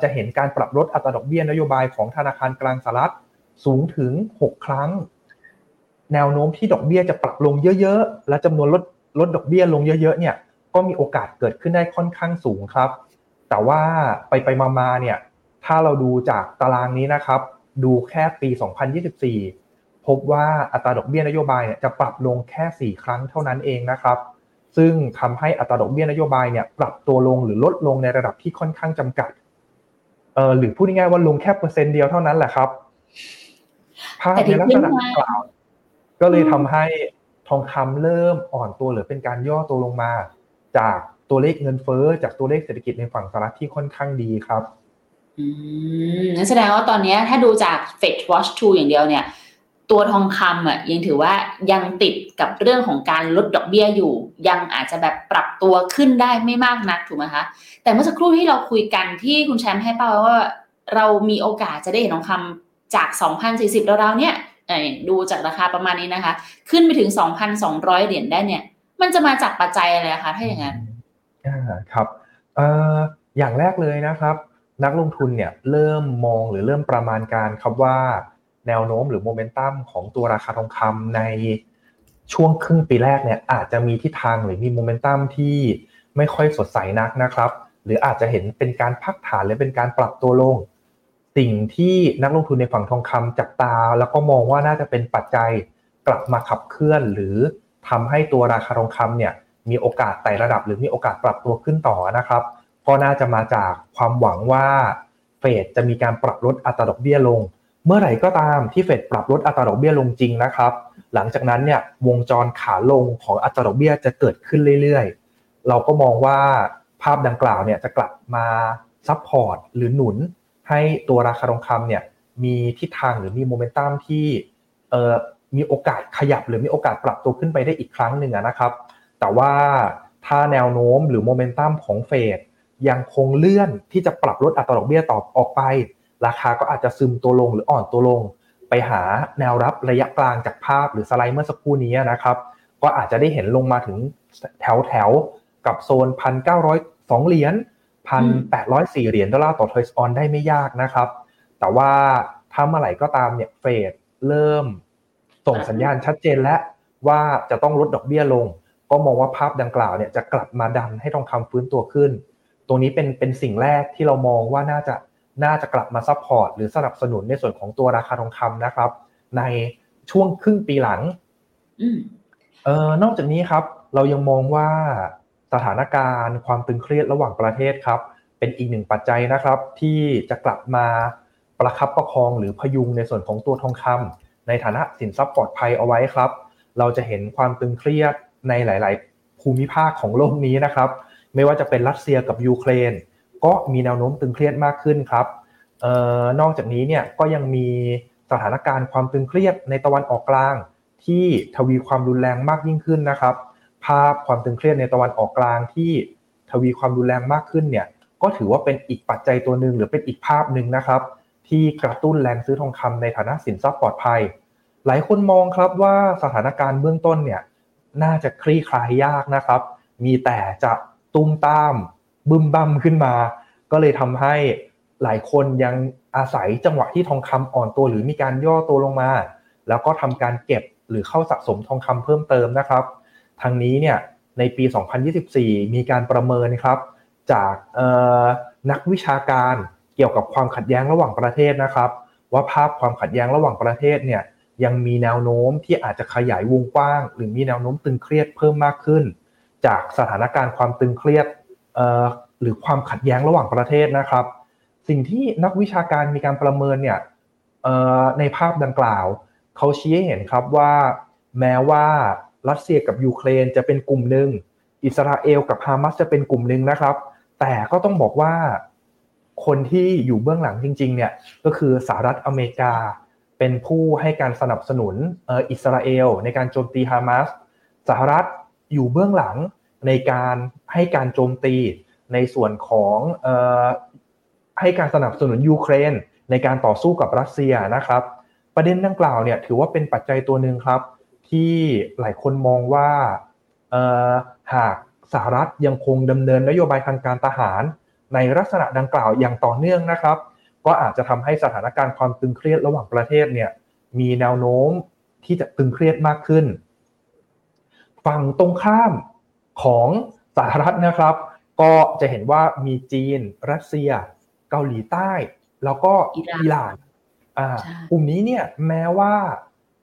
จะเห็นการปรับลดอัตราดอกเบี้ยนโยบายของธนาคารกลางสหรัฐสูงถึง 6 ครั้ง แนวโน้มที่ดอกเบี้ยจะปรับลงเยอะๆ และจำนวนลดลดดอกเบี้ยลงเยอะๆเนี่ยก็มีโอกาสเกิดขึ้นได้ค่อนข้างสูงครับ แต่ว่าไปไปมาๆเนี่ยถ้าเราดูจากตารางนี้นะครับ ดูแค่ปี 2024 พบว่าอัตราดอกเบี้ยนโยบายเนี่ยจะปรับลงแค่ 4 ครั้งเท่านั้นเองนะครับ ซึ่งทำให้อัตราดอกเบี้ยนโยบายเนี่ยปรับตัวลงหรือลดลงในระดับที่ค่อนข้างจำกัด เออหรือพูดง่ายๆว่าลงแค่เปอร์เซ็นต์เดียวเท่านั้นแหละครับภาพในลักษณะกล่าว ก็เลยทำให้ทองคำเริ่มอ่อนตัวหรือเป็นการย่อตัวลงมา จากตัวเลขเงินเฟ้อจากตัวเลขเศรษฐกิจในฝั่งสหรัฐที่ค่อนข้างดีครับ อืมนั่นแสดงว่าตอนนี้ถ้าดูจาก Fed Watch 2 อย่างเดียวเนี่ย ตัวทองคำอะยังถือว่ายังติดกับเรื่องของการลดดอกเบี้ยอยู่ ยังอาจจะแบบปรับตัวขึ้นได้ไม่มากนักถูกไหมคะแต่เมื่อสักครู่ที่เราคุยกันที่คุณแชมป์ให้เป้าว่าเรามีโอกาสจะได้เห็นทองคำจาก 2,040เราเนี่ยดูจากราคาประมาณนี้นะคะ ขึ้นไปถึง 2,200 เหรียญได้เนี่ย มันจะมาจากปัจจัยอะไรคะถ้าอย่างนั้นอ่าครับเอออย่างแรกเลยนะครับ นักลงทุนเนี่ยเริ่มมองหรือเริ่มประมาณการครับว่า แนวโน้มหรือโมเมนตัมของตัวราคาทองคำในช่วงครึ่งปีแรกเนี่ยอาจจะมีทิศทางหรือมีโมเมนตัมที่ไม่ค่อยสดใสนักนะครับ หรืออาจจะเห็นเป็นการพักฐานหรือเป็นการปรับตัวลง สิ่งที่นักลงทุนในฝั่งทองคำจับตา แล้วก็มองว่าน่าจะเป็นปัจจัยกลับมาขับเคลื่อน หรือทำให้ตัวราคาทองคำเนี่ยมีโอกาสไต่ระดับ หรือมีโอกาสปรับตัวขึ้นต่อนะครับก็น่าจะมาจากความหวังว่าเฟดจะมีการปรับลดอัตราดอกเบี้ยลง เมื่อไหร่ก็ตามที่เฟดปรับลดอัตราดอกเบี้ยลงจริงนะครับ หลังจากนั้นเนี่ยวงจรขาลงของอัตราดอกเบี้ยจะเกิดขึ้นเรื่อยๆ เราก็มองว่าภาพดังกล่าวเนี่ยจะกลับมา support หรือหนุน ให้ตัวราคาทองคำเนี่ยมีทิศทางหรือมีโมเมนตัมที่เอ่อมีโอกาสขยับหรือมีโอกาสปรับตัวขึ้นไปได้อีกครั้งหนึ่งนะครับ แต่ว่าถ้าแนวโน้มหรือโมเมนตัมของเฟดยังคงเลื่อนที่จะปรับลดอัตราดอกเบี้ยต่อออกไป ราคาก็อาจจะซึมตัวลงหรืออ่อนตัวลง ไปหาแนวรับระยะกลางจากภาพหรือสไลด์เมื่อสักครู่นี้นะครับ ก็อาจจะได้เห็นลงมาถึงแถวแถวกับโซนพันเก้าร้อยสองเหรียญพันแปดร้อยสี่เหรียญดอลลาร์ต่อทอยส์ออนได้ไม่ยากนะครับ แต่ว่าถ้าเมื่อไหร่ก็ตามเนี่ยเฟดเริ่มส่งสัญญาณชัดเจนแล้วว่าจะต้องลดดอกเบี้ยลง ก็มองว่าภาพดังกล่าวเนี่ยจะกลับมาดันให้ทองคำฟื้นตัวขึ้น ตรงนี้เป็นเป็นสิ่งแรกที่เรามองว่าน่าจะ น่าจะกลับมา support หรือสนับสนุนในส่วนของตัวราคาทองคำนะครับ ในช่วงครึ่งปีหลังเออนอกจากนี้ครับ เรายังมองว่าสถานการณ์ความตึงเครียดระหว่างประเทศครับ เป็นอีกหนึ่งปัจจัยนะครับ ที่จะกลับมาประคับประคองหรือพยุงในส่วนของตัวทองคำในฐานะสินทรัพย์ปลอดภัยเอาไว้ครับ เราจะเห็นความตึงเครียดในหลาย ๆ ภูมิภาคของโลกนี้นะครับ ไม่ว่าจะเป็นรัสเซียกับยูเครน ก็มีแนวโน้มตึงเครียดมากขึ้นครับออนอกจากนี้เนี่ยก็ยังมีสถานการณ์ความตึงเครียดในตะวันออกกลาง ที่ทวีความรุนแรงมากยิ่งขึ้นนะครับ ภาพความตึงเครียดในตะวันออกกลางที่ทวีความรุนแรงมากขึ้นเนี่ยก็ถือว่าเป็นอีกปัจจัยตัวหนึ่งหรือเป็นอีกภาพหนึ่งนะครับ ที่กระตุ้นแรงซื้อทองคำในฐานะสินทรัพย์ปลอดภัย หลายคนมองครับว่าสถานการณ์เบื้องต้นเนี่ยน่าจะคลี่คลายยากนะครับ มีแต่จะตุ้มตาม บึมบั่มขึ้นมา ก็เลยทำให้หลายคนยังอาศัยจังหวะที่ทองคำอ่อนตัวหรือมีการย่อตัวลงมา แล้วก็ทำการเก็บหรือเข้าสะสมทองคำเพิ่มเติมนะครับ ทางนี้เนี่ยในปี 2024 มีการประเมินครับจากนักวิชาการเกี่ยวกับความขัดแย้งระหว่างประเทศนะครับ ว่าภาพความขัดแย้งระหว่างประเทศเนี่ยยังมีแนวโน้มที่อาจจะขยายวงกว้าง หรือมีแนวโน้มตึงเครียดเพิ่มมากขึ้น จากสถานการณ์ความตึงเครียด หรือความขัดแย้งระหว่างประเทศนะครับ สิ่งที่นักวิชาการมีการประเมินเนี่ยในภาพดังกล่าว เขาชี้ให้เห็นครับว่าแม้ว่ารัสเซียกับยูเครนจะเป็นกลุ่มหนึ่งอิสราเอลกับฮามาสจะเป็นกลุ่มหนึ่งนะครับ แต่ก็ต้องบอกว่าคนที่อยู่เบื้องหลังจริง ๆ เนี่ยก็คือสหรัฐอเมริกา เป็นผู้ให้การสนับสนุนอิสราเอลในการโจมตีฮามาสสหรัฐอยู่เบื้องหลังในการ ให้การโจมตีในส่วนของให้การสนับสนุนยูเครน ในการต่อสู้กับรัสเซียนะครับ ประเด็นดังกล่าวเนี่ยถือว่าเป็นปัจจัยตัวหนึ่งครับ ที่หลายคนมองว่าหากสหรัฐยังคงดำเนินนโยบายทางการทหาร ในลักษณะดังกล่าวอย่างต่อเนื่องนะครับ ก็อาจจะทำให้สถานการณ์ความตึงเครียดระหว่างประเทศเนี่ยมีแนวโน้มที่จะตึงเครียดมากขึ้น ฝั่งตรงข้ามของ สหรัฐนะครับ ก็จะเห็นว่ามีจีน รัสเซีย เกาหลีใต้ แล้วก็อิหร่านอ่ากลุ่มนี้เนี่ยแม้ว่า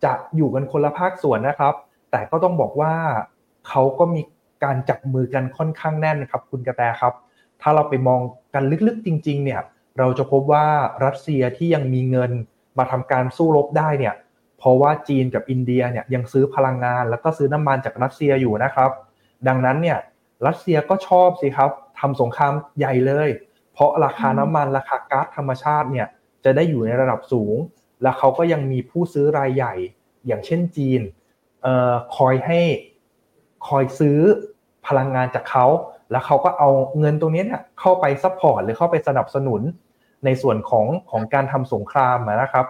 จะอยู่กันคนละภาคส่วนนะครับ แต่ก็ต้องบอกว่าเขาก็มีการจับมือกันค่อนข้างแน่นครับ คุณกระแตครับ ถ้าเราไปมองกันลึกๆจริง ๆ เนี่ย เราจะพบว่ารัสเซียที่ยังมีเงินมาทำการสู้รบได้เนี่ย เพราะว่าจีนกับอินเดียเนี่ยยังซื้อพลังงาน แล้วก็ซื้อน้ำมันจากรัสเซียอยู่นะครับ ดังนั้นเนี่ย รัสเซียก็ชอบสิครับทำสงครามใหญ่เลย เพราะราคาน้ำมันราคาก๊าซธรรมชาติเนี่ยจะได้อยู่ในระดับสูง และเขาก็ยังมีผู้ซื้อรายใหญ่ อย่างเช่นจีนเออคอยให้คอยซื้อพลังงานจากเขา แล้วเขาก็เอาเงินตรงนี้เนี่ยเข้าไป support หรือเข้าไปสนับสนุนในส่วนของของการทำสงครามนะครับ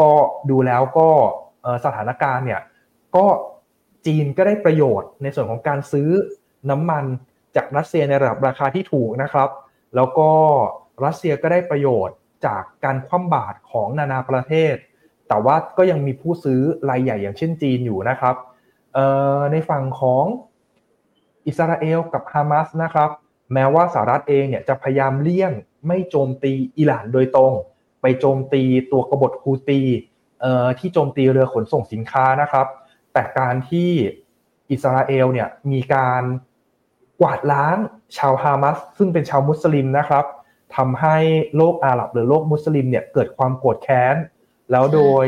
ก็ดูแล้วก็สถานการณ์เนี่ยก็จีนก็ได้ประโยชน์ในส่วนของการซื้อ น้ำมันจากรัสเซียในระดับราคาที่ถูกนะครับ แล้วก็รัสเซียก็ได้ประโยชน์จากการคว่ำบาตรของนานาประเทศ แต่ว่าก็ยังมีผู้ซื้อรายใหญ่อย่างเช่นจีนอยู่นะครับในฝั่งของอิสราเอลกับฮามาสนะครับ แม้ว่าสหรัฐเองเนี่ยจะพยายามเลี่ยงไม่โจมตีอิหร่านโดยตรง ไปโจมตีตัวกบฏฮูตีที่โจมตีเรือขนส่งสินค้านะครับ แต่การที่อิสราเอลเนี่ยมีการ กวาดล้างชาวฮามาสซึ่งเป็นชาวมุสลิมนะครับทำให้โลกอาหรับหรือโลกมุสลิมเนี่ยเกิดความโกรธแค้น แล้วโดย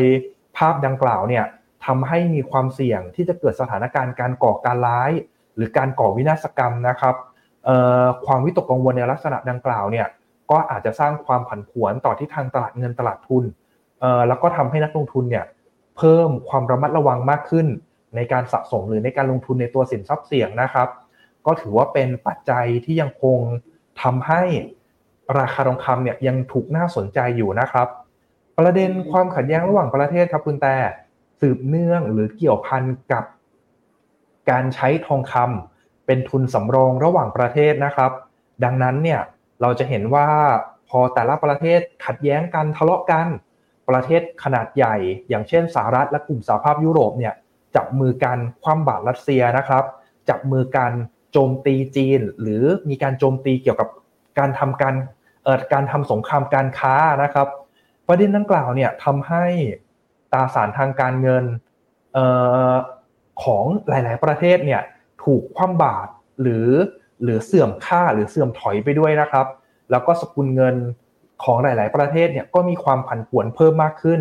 ภาพดังกล่าวเนี่ยทำให้มีความเสี่ยงที่จะเกิดสถานการณ์การก่อการร้าย หรือการก่อวินาศกรรมนะครับความวิตกกังวลในลักษณะดังกล่าวเนี่ยก็อาจจะสร้างความผันผวนต่อที่ทางตลาดเงินตลาดทุนแล้วก็ทำให้นักลงทุนเนี่ยเพิ่มความระมัดระวังมากขึ้น ในการสะสมหรือในการลงทุนในตัวสินทรัพย์เสี่ยงนะครับ ก็ถือว่าเป็นปัจจัยที่ยังคงทำให้ราคาทองคำเนี่ยยังถูกน่าสนใจอยู่นะครับ ประเด็นความขัดแย้งระหว่างประเทศครับคุณแต่สืบเนื่องหรือเกี่ยวพันกับ การใช้ทองคำเป็นทุนสำรองระหว่างประเทศนะครับ ดังนั้นเนี่ยเราจะเห็นว่าพอแต่ละประเทศขัดแย้งกันทะเลาะกัน ประเทศขนาดใหญ่ อย่างเช่นสหรัฐและกลุ่มสหภาพยุโรปเนี่ยจับมือกันคว่ำบาตรรัสเซียนะครับ จับมือกัน โจมตีจีน หรือมีการโจมตีเกี่ยวกับการทำการเอ่อการทำสงครามการค้านะครับ ประเด็นดังกล่าวเนี่ยทำให้ตราสารทางการเงินออของหลาย ๆ ประเทศเนี่ยถูกคว่ำบาตรหรือหรือเสื่อมค่าหรือเสื่อมถอยไปด้วยนะครับ แล้วก็สกุลเงินของหลาย ๆ ประเทศเนี่ยก็มีความผันผวนเพิ่มมากขึ้น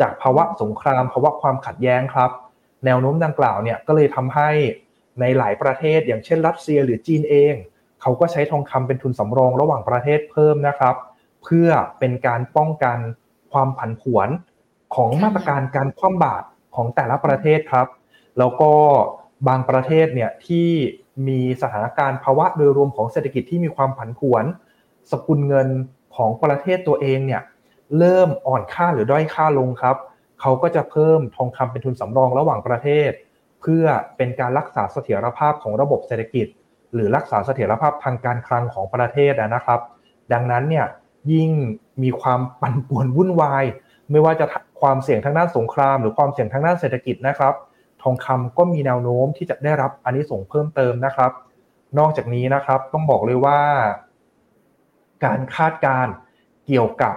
จากภาวะสงครามภาวะความขัดแย้งครับ แนวโน้มดังกล่าวเนี่ยก็เลยทำให้ ในหลายประเทศ อย่างเช่นรัสเซียหรือจีนเอง เขาก็ใช้ทองคำเป็นทุนสำรองระหว่างประเทศเพิ่มนะครับ เพื่อเป็นการป้องกันความผันผวนของมาตรการการคว่ำบาตรของแต่ละประเทศครับ แล้วก็บางประเทศเนี่ยที่มีสถานการณ์ภาวะโดยรวมของเศรษฐกิจที่มีความผันผวน สกุลเงินของประเทศตัวเองเนี่ยเริ่มอ่อนค่าหรือด้อยค่าลงครับ เขาก็จะเพิ่มทองคำเป็นทุนสำรองระหว่างประเทศ เพื่อเป็นการรักษาเสถียรภาพของระบบเศรษฐกิจ หรือรักษาเสถียรภาพทางการคลังของประเทศนะครับ ดังนั้นเนี่ยยิ่งมีความปั่นป่วนวุ่นวาย ไม่ว่าจะความเสี่ยงทางด้านสงคราม หรือความเสี่ยงทางด้านเศรษฐกิจนะครับ ทองคำก็มีแนวโน้มที่จะได้รับอันนี้ส่งเพิ่มเติมนะครับ นอกจากนี้นะครับต้องบอกเลยว่า การคาดการเกี่ยวกับ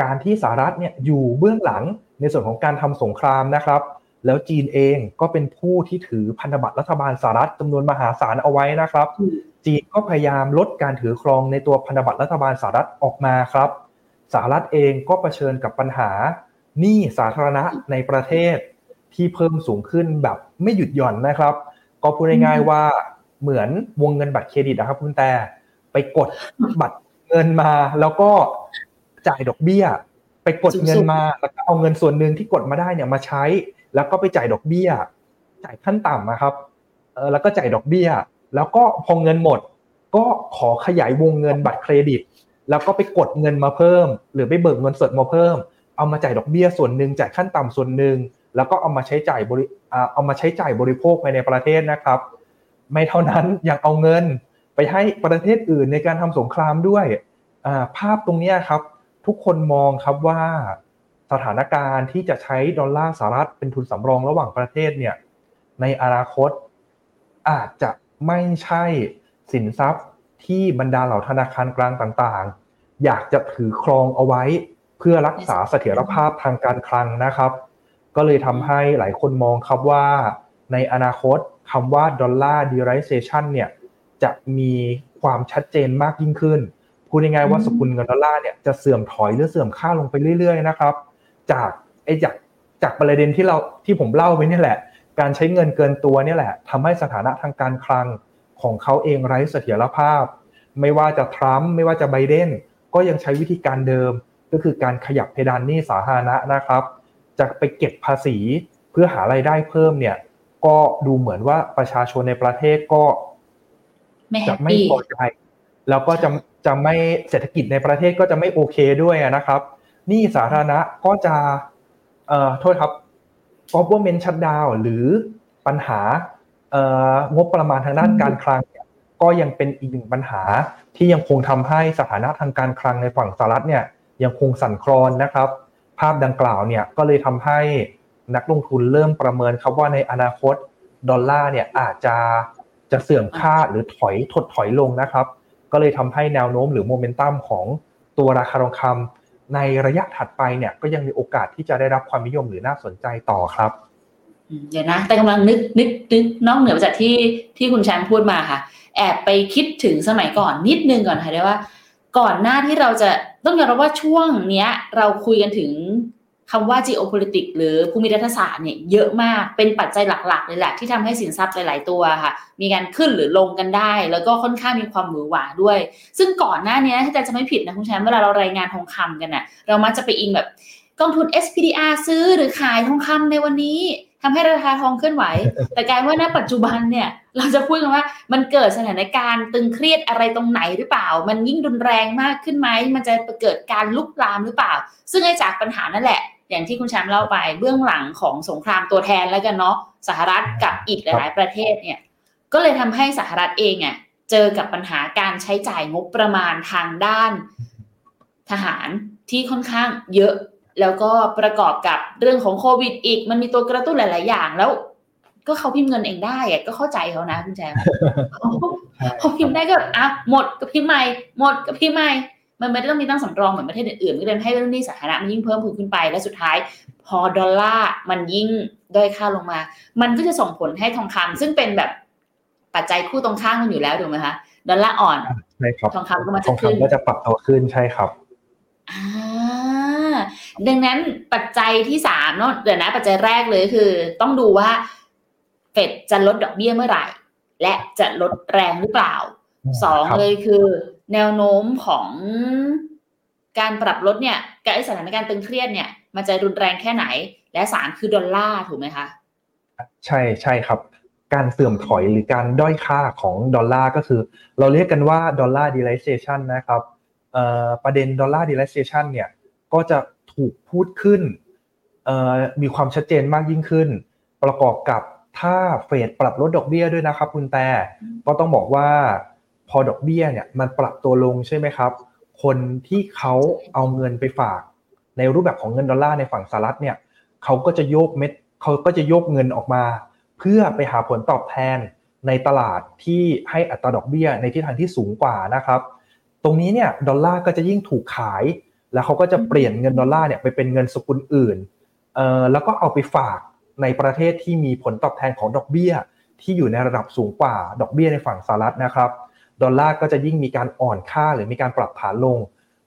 การที่สหรัฐเนี่ยอยู่เบื้องหลังในส่วนของการทำสงครามนะครับ แล้วจีนเองก็เป็นผู้ที่ถือพันธบัตรรัฐบาลสหรัฐจำนวนมหาศาลเอาไว้นะครับ จีนก็พยายามลดการถือครองในตัวพันธบัตรรัฐบาลสหรัฐออกมาครับสหรัฐเองก็เผชิญกับปัญหาหนี้สาธารณะในประเทศที่เพิ่มสูงขึ้นแบบไม่หยุดหย่อนนะครับ ก็พูดง่ายๆว่าเหมือนวงเงินบัตรเครดิตนะครับคุณแต่ไปกดบัตรเงินมาแล้วก็จ่ายดอกเบี้ย ไปกดเงินมาแล้วก็เอาเงินส่วนหนึ่งที่กดมาได้เนี่ยมาใช้ แล้วก็ไปจ่ายดอกเบี้ย จ่ายขั้นต่ำนะครับเออแล้วก็จ่ายดอกเบี้ย แล้วก็พอเงินหมด ก็ขอขยายวงเงินบัตรเครดิต แล้วก็ไปกดเงินมาเพิ่ม หรือไปเบิกเงินสดมาเพิ่ม เอามาจ่ายดอกเบี้ยส่วนหนึ่งจ่ายขั้นต่ำส่วนหนึ่งแล้วก็เอามาใช้จ่ายบริเอามาใช้จ่ายบริโภคภายในประเทศนะครับ ไม่เท่านั้นยังเอาเงินไปให้ประเทศอื่นในการทำสงครามด้วยภาพตรงนี้ครับ ทุกคนมองครับว่า สถานการณ์ที่จะใช้ดอลลาร์สหรัฐเป็นทุนสำรองระหว่างประเทศเนี่ยในอนาคตอาจจะไม่ใช่สินทรัพย์ที่บรรดาเหล่าธนาคารกลางต่างๆ อยากจะถือครองเอาไว้ เพื่อรักษาเสถียรภาพทางการคลังนะครับ ก็เลยทำให้หลายคนมองครับว่า ในอนาคตคำว่า de-dollarization เนี่ยจะมีความชัดเจนมากยิ่งขึ้น พูดง่ายๆว่าสกุลเงินดอลลาร์เนี่ยจะเสื่อมถอยหรือเสื่อมค่าลงไปเรื่อยๆนะครับ จากไอ้จากจากประเด็นที่เราที่ผมเล่าไปนี่แหละ การใช้เงินเกินตัวนี่แหละทำให้สถานะทางการคลังของเขาเองไร้เสถียรภาพ ไม่ว่าจะทรัมป์ไม่ว่าจะไบเดนก็ยังใช้วิธีการเดิม ก็คือการขยับเพดานหนี้สาธารณะนะครับ จะไปเก็บภาษีเพื่อหาไรายได้เพิ่มเนี่ย ก็ดูเหมือนว่าประชาชนในประเทศก็จะไม่พอใจแล้วก็จะจะไม่เศรษฐกิจในประเทศก็จะไม่โอเคด้วยนะครับ นี่สาธารณะก็จะเอ่อโทษครับ government shutdown หรือปัญหางบประมาณทางด้านการคลังเนี่ยก็ยังเป็นอีกหนึ่งปัญหาที่ยังคงทำให้สถานะทางการคลังในฝั่งสหรัฐเนี่ยยังคงสั่นคลอนนะครับ ภาพดังกล่าวเนี่ยก็เลยทำให้นักลงทุนเริ่มประเมินครับว่าในอนาคตดอลลาร์เนี่ยอาจจะจะเสื่อมค่าหรือถอยถดถอยลงนะครับ ก็เลยทำให้แนวโน้มหรือโมเมนตัมของตัวราคาทองคำ ในระยะถัดไปเนี่ยก็ยังมีโอกาสที่จะได้รับความนิยมหรือน่าสนใจต่อครับ เดี๋ยวนะ แต่กำลังนึกนึกนึกนอกเหนือจากที่ที่คุณแชมป์พูดมาค่ะ แอบไปคิดถึงสมัยก่อนนิดนึงก่อนค่ะได้ว่า ก่อนหน้าที่เราจะต้องยอมรับว่าช่วงเนี้ย เราคุยกันถึง คำว่า geopolitics หรือภูมิรัฐศาสตร์เนี่ยเยอะมากเป็นปัจจัยหลักๆเลยแหละที่ทำให้สินทรัพย์หลายๆตัวค่ะ มีการขึ้นหรือลงกันได้ แล้วก็ค่อนข้างมีความหวือหวาด้วย ซึ่งก่อนหน้านี้ถ้าจะไม่ผิดนะคุณแชมป์เวลาเรารายงานทองคำกันนะ่ะเรามักจะไปอิงแบบกองทุน SPDR ซื้อหรือขายทองคำในวันนี้ทำให้ราคาทองเคลื่อนไหว แต่กลายว่าณปัจจุบันเนี่ยเราจะพูดกันว่ามันเกิดสถานการณ์ตึงเครียดอะไรตรงไหนหรือเปล่า มันยิ่งรุนแรงมากขึ้นไหมมันจะเกิดการลุกลามหรือเปล่า ซึ่งไอ้จากปัญหานั่นแหละ อย่างที่คุณแชมป์เล่าไปเบื้องหลังของสงครามตัวแทนแล้วกันเนาะสหรัฐกับอีกหลาย ๆ ประเทศเนี่ย ก็เลยทำให้สหรัฐเองอะเจอกับปัญหาการใช้จ่ายงบประมาณทางด้านทหารที่ค่อนข้างเยอะ แล้วก็ประกอบกับเรื่องของโควิดอีก มันมีตัวกระตุ้นหลาย ๆ อย่างแล้ว ก็เขาพิมพ์เงินเองได้อะก็เข้าใจเขานะคุณแจมเขาพิมพ์ได้ก็อะหมดก็พิมพ์ใหม่หมดก็พิมพ์ใหม่ มันไม่ได้ต้องมีตั้งสำรองเหมือนประเทศอื่นๆก็เลยให้เรื่องนี้สาธารณะมันยิ่งเพิ่มพูนขึ้นไป และสุดท้าย พอดอลลาร์มันยิ่งด้อยค่าลงมา มันก็จะส่งผลให้ทองคำซึ่งเป็นแบบปัจจัยคู่ตรงข้ามกันอยู่แล้วถูกไหมคะดอลลาร์อ่อนใช่ครับทองคำก็มาจะขึ้นก็จะปรับตัวขึ้นใช่ครับอ่าดังนั้นปัจจัยที่สามเนาะเดี๋ยวนะ ปัจจัยแรกเลยคือ ต้องดูว่าเฟดจะลดดอกเบี้ยเมื่อไหร่ และจะลดแรงหรือเปล่าสองเลยคือ แนวโน้มของการปรับลดเนี่ยกับสถานการณ์ตึงเครียดเนี่ย มันจะรุนแรงแค่ไหน และสามคือดอลลาร์ถูกไหมคะ ใช่ใช่ครับ การเสื่อมถอยหรือการด้อยค่าของดอลลาร์ก็คือ เราเรียกกันว่า de-dollarization นะครับประเด็น de-dollarization เนี่ยก็จะถูกพูดขึ้น มีความชัดเจนมากยิ่งขึ้น ประกอบกับถ้าเฟดปรับลดดอกเบี้ยด้วยนะครับคุณแต่ก็ต้องบอกว่า พอดอกเบี้ยเนี่ยมันปรับตัวลงใช่ไหมครับ คนที่เขาเอาเงินไปฝาก ในรูปแบบของเงินดอลลาร์ในฝั่งสหรัฐเนี่ยเขาก็จะโยกเม็ดเขาก็จะโยกเงินออกมา เพื่อไปหาผลตอบแทนในตลาดที่ให้อัตราดอกเบี้ยในทิศทางที่สูงกว่านะครับ ตรงนี้เนี่ยดอลลาร์ก็จะยิ่งถูกขาย แล้วเขาก็จะเปลี่ยนเงินดอลลาร์เนี่ยไปเป็นเงินสกุลอื่นเอ่อแล้วก็เอาไปฝากในประเทศที่มีผลตอบแทนของดอกเบี้ย ที่อยู่ในระดับสูงกว่าดอกเบี้ยในฝั่งสหรัฐนะครับ ดอลลาร์ก็จะยิ่งมีการอ่อนค่าหรือมีการปรับฐานลง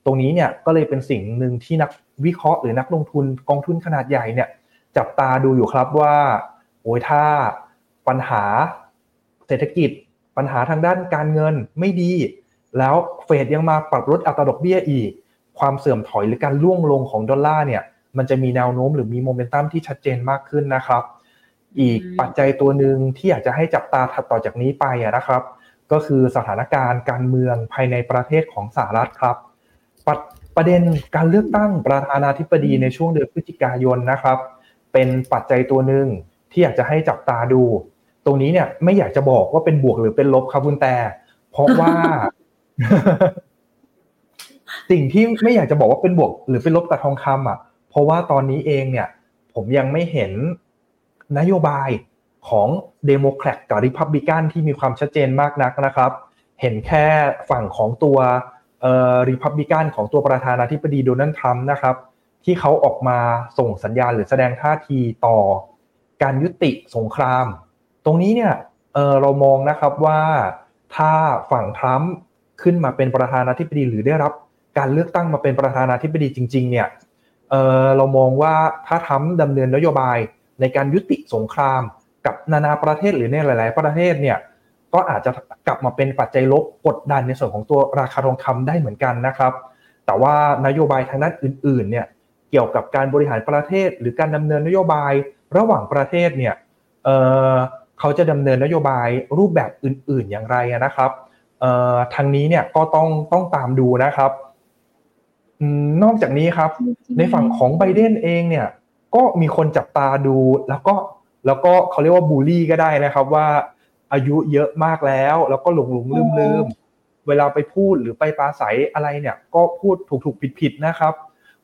ตรงนี้เนี่ยก็เลยเป็นสิ่งหนึ่งที่นักวิเคราะห์หรือนักลงทุนกองทุนขนาดใหญ่เนี่ยจับตาดูอยู่ครับว่าโอ้ยถ้าปัญหาเศรษฐกิจ ปัญหาทางด้านการเงินไม่ดี แล้วเฟดยังมาปรับลดอัตราดอกเบี้ยอีก ความเสื่อมถอยหรือการล่วงลงของดอลลาร์เนี่ยมันจะมีแนวโน้มหรือมีโมเมนตัมที่ชัดเจนมากขึ้นนะครับ อีกปัจจัยตัวหนึ่งที่อยากจะให้จับตาถัดต่อจากนี้ไปนะครับ ก็คือสถานการณ์การเมืองภายในประเทศของสหรัฐครับปประเด็นการเลือกตั้งประธานาธิบดีในช่วงเดือนพฤศจิกายนนะครับ เป็นปัจจัยตัวหนึ่งที่อยากจะให้จับตาดู ตรงนี้เนี่ยไม่อยากจะบอกว่าเป็นบวกหรือเป็นลบครับคุณแต่ เพราะว่า สิ่งที่ไม่อยากจะบอกว่าเป็นบวก หรือเป็นลบกับทองคำอะ เพราะว่าตอนนี้เองเนี่ย ผมยังไม่เห็นนโยบาย ของเดโมแครตกับริพับบิกันที่มีความชัดเจนมากนักนะครับ เห็นแค่ฝั่งของตัวริพับบิกันของตัวประธานาธิบดีโดนัลด์ทรัมป์นะครับ ที่เขาออกมาส่งสัญญาณหรือแสดงท่าทีต่อการยุติสงคราม ตรงนี้เนี่ยเรามองนะครับว่าถ้าฝั่งทรัมป์ขึ้นมาเป็นประธานาธิบดีหรือได้รับการเลือกตั้งมาเป็นประธานาธิบดีจริง ๆ เนี่ยเเรามองว่าถ้าทรัมป์ดำเนินนโยบายในการยุติสงคราม กับนานาประเทศหรือในหลาย ๆ ประเทศเนี่ยก็อาจจะกลับมาเป็นปัจจัยลบกดดันในส่วนของตัวราคาทองคำได้เหมือนกันนะครับ แต่ว่านโยบายทางด้านอื่น ๆ เนี่ยเกี่ยวกับการบริหารประเทศ หรือการดำเนินนโยบายระหว่างประเทศเนี่ยเเขาจะดำเนินนโยบายรูปแบบอื่น ๆ อย่างไรนะครับทางนี้เนี่ยก็ต้องต้องตามดูนะครับนอกจากนี้ครับ ในฝั่งของไบเดนเองเนี่ย ก็มีคนจับตาดูแล้วก็ แล้วก็เขาเรียกว่าบูลลี่ก็ได้นะครับว่าอายุเยอะมากแล้ว แล้วก็หลงหลงลืมลืมเวลาไปพูดหรือไปปราศัยอะไรเนี่ยก็พูดถูกถูกผิดผิดนะครับ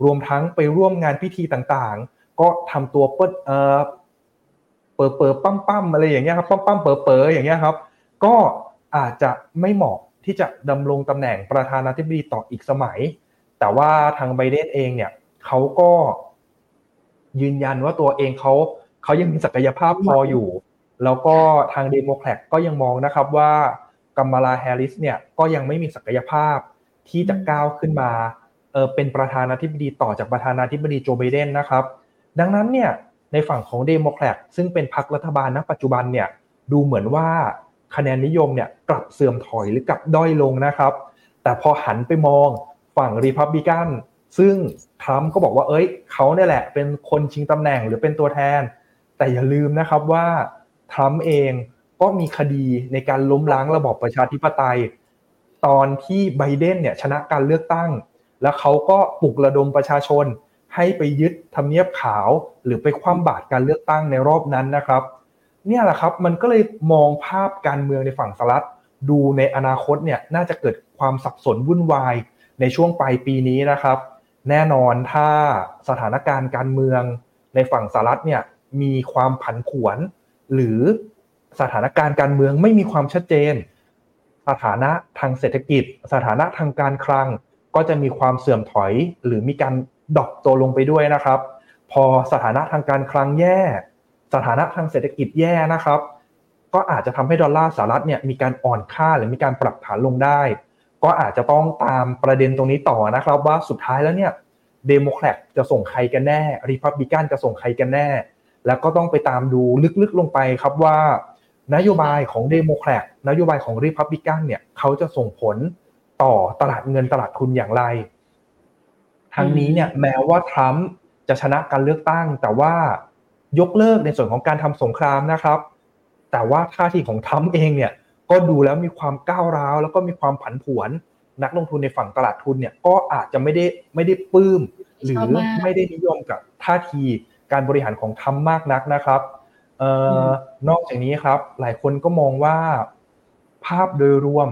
รวมทั้งไปร่วมงานพิธีต่างๆ ก็ทำตัวเปิดเออเปิดเปิดปั้มปั้มอะไรอย่างเงี้ยครับปั้มปั้มเปิดเปิดอย่างเงี้ยครับ ก็อาจจะไม่เหมาะที่จะดำรงตำแหน่งประธานาธิบดีต่ออีกสมัย แต่ว่าทางไบเดนเองเนี่ยเขาก็ยืนยันว่าตัวเองเขา เขายังมีศักยภาพพออยู่ แล้วก็ทางเดโมแครตก็ยังมองนะครับว่ากัมมาลาแฮร์ริสเนี่ยก็ยังไม่มีศักยภาพที่จะก้าวขึ้นมาเออเป็นประธานาธิบดีต่อจากประธานาธิบดีโจไบเดนนะครับ ดังนั้นเนี่ยในฝั่งของเดโมแครตซึ่งเป็นพรรครัฐบาลณปัจจุบันเนี่ยดูเหมือนว่าคะแนนนิยมเนี่ยกลับเสื่อมถอยหรือกลับด้อยลงนะครับ แต่พอหันไปมองฝั่งรีพับบิกันซึ่งทรัมป์ก็บอกว่าเอ้ยเขาเนี่ยแหละเป็นคนชิงตำแหน่งหรือเป็นตัวแทน แต่อย่าลืมนะครับว่าทรัมป์เองก็มีคดีในการล้มล้างระบอบประชาธิปไตย ตอนที่ไบเดนเนี่ยชนะการเลือกตั้ง แล้วเขาก็ปลุกระดมประชาชน ให้ไปยึดทำเนียบขาว หรือไปคว่ำบาตรการเลือกตั้งในรอบนั้นนะครับ เนี่ยแหละครับมันก็เลยมองภาพการเมืองในฝั่งสหรัฐดูในอนาคตเนี่ยน่าจะเกิดความสับสนวุ่นวายในช่วงปลายปีนี้นะครับ แน่นอนถ้าสถานการณ์การเมืองในฝั่งสหรัฐเนี่ย มีความผันผวน หรือสถานการณ์การเมืองไม่มีความชัดเจน สถานะทางเศรษฐกิจ สถานะทางการคลัง ก็จะมีความเสื่อมถอย หรือมีการ drop ตัวลงไปด้วยนะครับ พอสถานะทางการคลังแย่ สถานะทางเศรษฐกิจแย่นะครับ ก็อาจจะทำให้ดอลลาร์สหรัฐเนี่ยมีการอ่อนค่าหรือมีการปรับฐานลงได้ ก็อาจจะต้องตามประเด็นตรงนี้ต่อนะครับ ว่าสุดท้ายแล้วเนี่ยเดโมแครตจะส่งใครกันแน่ริพับบิกันจะส่งใครกันแน่ แล้วก็ต้องไปตามดูลึกๆลงไปครับว่านโยบายของเดโมแครตนโยบายของริพับบิกันเนี่ยเขาจะส่งผลต่อตลาดเงินตลาดทุนอย่างไรทางนี้เนี่ยแม้ว่าทรัมป์จะชนะการเลือกตั้ง แต่ว่ายกเลิกในส่วนของการทำสงครามนะครับ แต่ว่าท่าทีของทรัมป์เองเนี่ยก็ดูแล้วมีความก้าวร้าว แล้วก็มีความผันผวน นักลงทุนในฝั่งตลาดทุนเนี่ยก็อาจจะไม่ได้ไม่ได้ปลื้ม หรือไม่ได้นิยมกับท่าที การบริหารของทรัมป์มากนักนะครับเอ่อนอกจากนี้ครับ หลายคนก็มองว่าภาพโดยรวม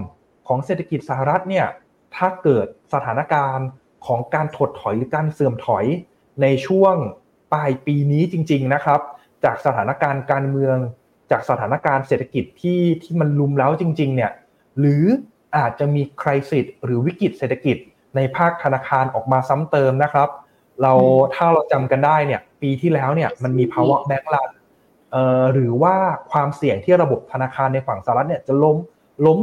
ของเศรษฐกิจสหรัฐเนี่ยถถ้าเกิดสถานการณ์ของการถดถอยหรือการเสื่อมถอยในช่วงปลายปีนี้จริง ๆนะครับ จากสถานการณ์การเมือง จากสถานการณ์เศรษฐกิจที่ที่มันลุมแล้วจริง ๆ เนี่ยหรืออาจจะมีคริสิตหรือวิกฤตเศรษฐกิจในภาคธนาคารออกมาซ้ำเติมนะครับ เราถ้าเราจำกันได้เนี่ย ปีที่แล้วเนี่ยมันมีภาวะแบงก์รันหรือว่าความเสี่ยงที่ระบบธนาคารในฝั่งสหรัฐเนี่ยจะล้มล้ม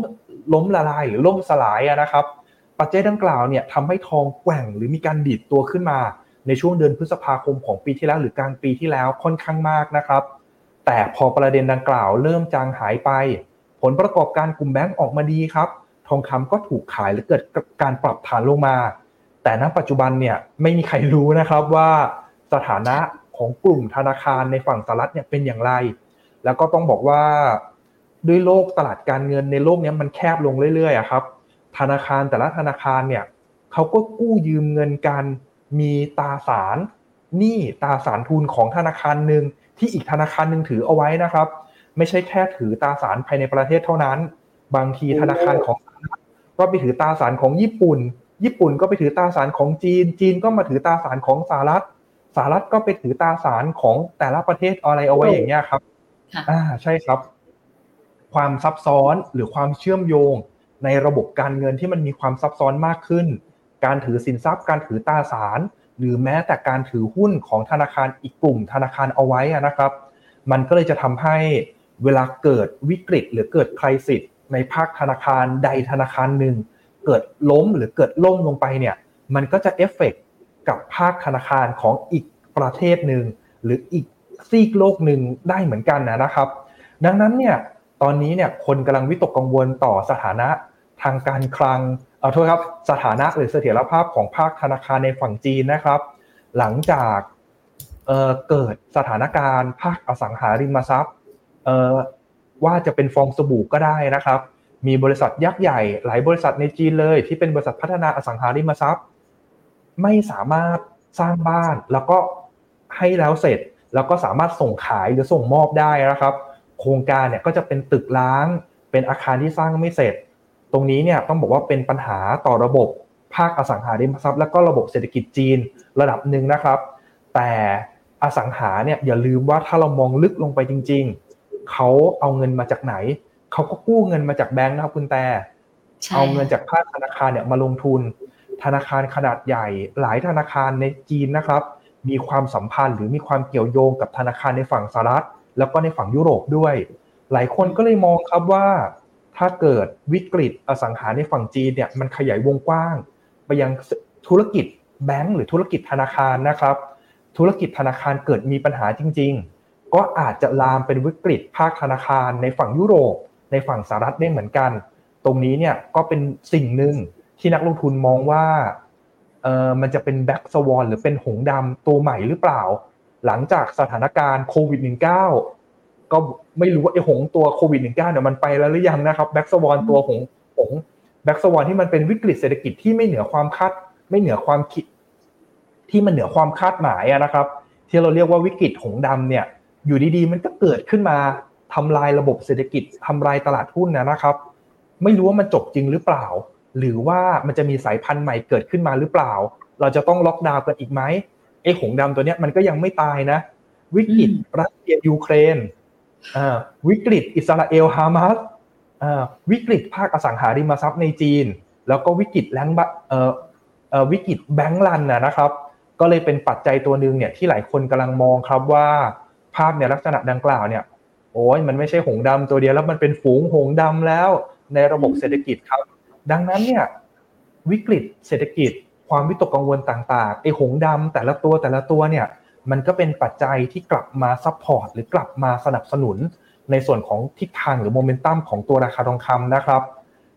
ล้มละลายหรือล่มสลายนะครับ ปัจจัยดังกล่าวเนี่ยทำให้ทองแกว่งหรือมีการดีดตัวขึ้นมา ในช่วงเดือนพฤษภาคมของปีที่แล้วหรือกลางปีที่แล้วค่อนข้างมากนะครับ แต่พอประเด็นดังกล่าวเริ่มจางหายไป ผลประกอบการกลุ่มแบงก์ออกมาดีครับ ทองคำก็ถูกขายหรือเกิดการปรับฐานลงมา แต่ณปัจจุบันเนี่ยไม่มีใครรู้นะครับว่าสถานะของกลุ่มธนาคารในฝั่งสหรัฐเนี่ยเป็นอย่างไร แล้วก็ต้องบอกว่าด้วยโลกตลาดการเงินในโลกนี้มันแคบลงเรื่อยๆครับ ธนาคารแต่ละธนาคารเนี่ยเขาก็กู้ยืมเงินกันมีตาสารหนี้ตาสารทุนของธนาคารหนึ่งที่อีกธนาคารหนึ่งถือเอาไว้นะครับ ไม่ใช่แค่ถือตาสารภายในประเทศเท่านั้น บางทีธนาคารของก็ไปถือตาสารของญี่ปุ่น ญี่ปุ่นก็ไปถือตาสารของจีน จีนก็มาถือตาสารของสหรัฐสหรัฐก็ไปถือตาสารของแต่ละประเทศอะไรเอาไว้อย่างเงี้ยครับอ่าใช่ครับ ความซับซ้อนหรือความเชื่อมโยงในระบบการเงินที่มันมีความซับซ้อนมากขึ้น การถือสินทรัพย์ การถือตาสาร หรือแม้แต่การถือหุ้นของธนาคารอีกกลุ่มธนาคารเอาไว้นะครับ มันก็เลยจะทำให้เวลาเกิดวิกฤต หรือเกิดคริสิตในภาคธนาคารใดธนาคารหนึ่ง เกิดล้มหรือเกิดล่มลงไปเนี่ยมันก็จะเอฟเฟกกับภาคธนาคารของอีกประเทศหนึ่งหรืออีกซีกโลกหนึ่งได้เหมือนกันนะครับ ดังนั้นเนี่ยตอนนี้เนี่ยคนกำลังวิตกกังวลต่อสถานะทางการคลังเอาโทษครับสถานะหรือเสถียรภาพของภาคธนาคารในฝั่งจีนนะครับ หลังจากเเกิดสถานการณ์ภาคอสังหาริมทรัพย์ว่าจะเป็นฟองสบู่ก็ได้นะครับ มีบริษัทยักษ์ใหญ่หลายบริษัทในจีนเลย ที่เป็นบริษัทพัฒนาอสังหาริมทรัพย์ ไม่สามารถสร้างบ้านแล้วก็ให้แล้วเสร็จ แล้วก็สามารถส่งขายหรือส่งมอบได้นะครับ โครงการเนี่ยก็จะเป็นตึกล้าง เป็นอาคารที่สร้างไม่เสร็จ ตรงนี้เนี่ยต้องบอกว่าเป็นปัญหาต่อระบบภาคอสังหาริมทรัพย์ และก็ระบบเศรษฐกิจจีนระดับหนึ่งนะครับ แต่อสังหาเนี่ยอย่าลืมว่าถ้าเรามองลึกลงไปจริง ๆเขาเอาเงินมาจากไหน เขาก็กู้เงินมาจากแบงค์นะครับคุณแต่เอาเงินจากภาคธนาคารเนี่ยมาลงทุน ธนาคารขนาดใหญ่ หลายธนาคารในจีนนะครับ มีความสัมพันธ์หรือมีความเกี่ยวโยงกับธนาคารในฝั่งสหรัฐแล้วก็ในฝั่งยุโรปด้วย หลายคนก็เลยมองครับว่า ถ้าเกิดวิกฤตอสังหาในฝั่งจีนเนี่ยมันขยายวงกว้าง ไปยังธุรกิจแบงก์หรือธุรกิจธนาคารนะครับ ธุรกิจธนาคารเกิดมีปัญหาจริง ๆ ก็อาจจะลามเป็นวิกฤตภาคธนาคารในฝั่งยุโรป ในฝั่งสหรัฐได้เหมือนกัน ตรงนี้เนี่ยก็เป็นสิ่งหนึ่งที่นักลงทุนมองว่าเออมันจะเป็น black swan หรือเป็นหงดำตัวใหม่หรือเปล่า หลังจากสถานการณ์โควิด -19 ก็ไม่รู้ว่าไอ้หงตัวโควิด -19 เนี่ยมันไปแล้วหรือยังนะครับ black swan ตัวหงหงแบ็กสวอนที่มันเป็นวิกฤตเศรษฐกิจที่ไม่เหนือความคาดไม่เหนือความคิด ที่มันเหนือความคาดหมายนะครับ ที่เราเรียกว่าวิกฤตหงดำเนี่ย อยู่ดีๆ มันก็เกิดขึ้นมา ทำลายระบบเศรษฐกิจทำลายตลาดหุ้นนะครับ ไม่รู้ว่ามันจบจริงหรือเปล่า หรือว่ามันจะมีสายพันธุ์ใหม่เกิดขึ้นมาหรือเปล่า เราจะต้องล็อกดาวน์กันอีกไหมไอ้หงดำตัวเนี้ยมันก็ยังไม่ตายนะ วิกฤตรัสเซียยูเครนวิกฤตอิสราเอลฮามาสวิกฤตภาคอสังหาริมทรัพย์ในจีน แล้วก็วิกฤตแรงวิกฤตแบงก์ลันนะครับ ก็เลยเป็นปัจจัยตัวหนึ่งเนี่ยที่หลายคนกำลังมองครับว่าภาพในลักษณะดังกล่าวเนี่ย โอ้ยมันไม่ใช่หงดำตัวเดียวแล้วมันเป็นฝูงหงดำแล้วในระบบเศรษฐกิจครับ ดังนั้นเนี่ยวิกฤตเศรษฐกิจ ความวิตกกังวลต่างๆไอ้หงดำแต่ละตัวแต่ละตัวเนี่ยมันก็เป็นปัจจัยที่กลับมา support หรือกลับมาสนับสนุน ในส่วนของทิศทางหรือโมเมนตัมของตัวราคาทองคำนะครับ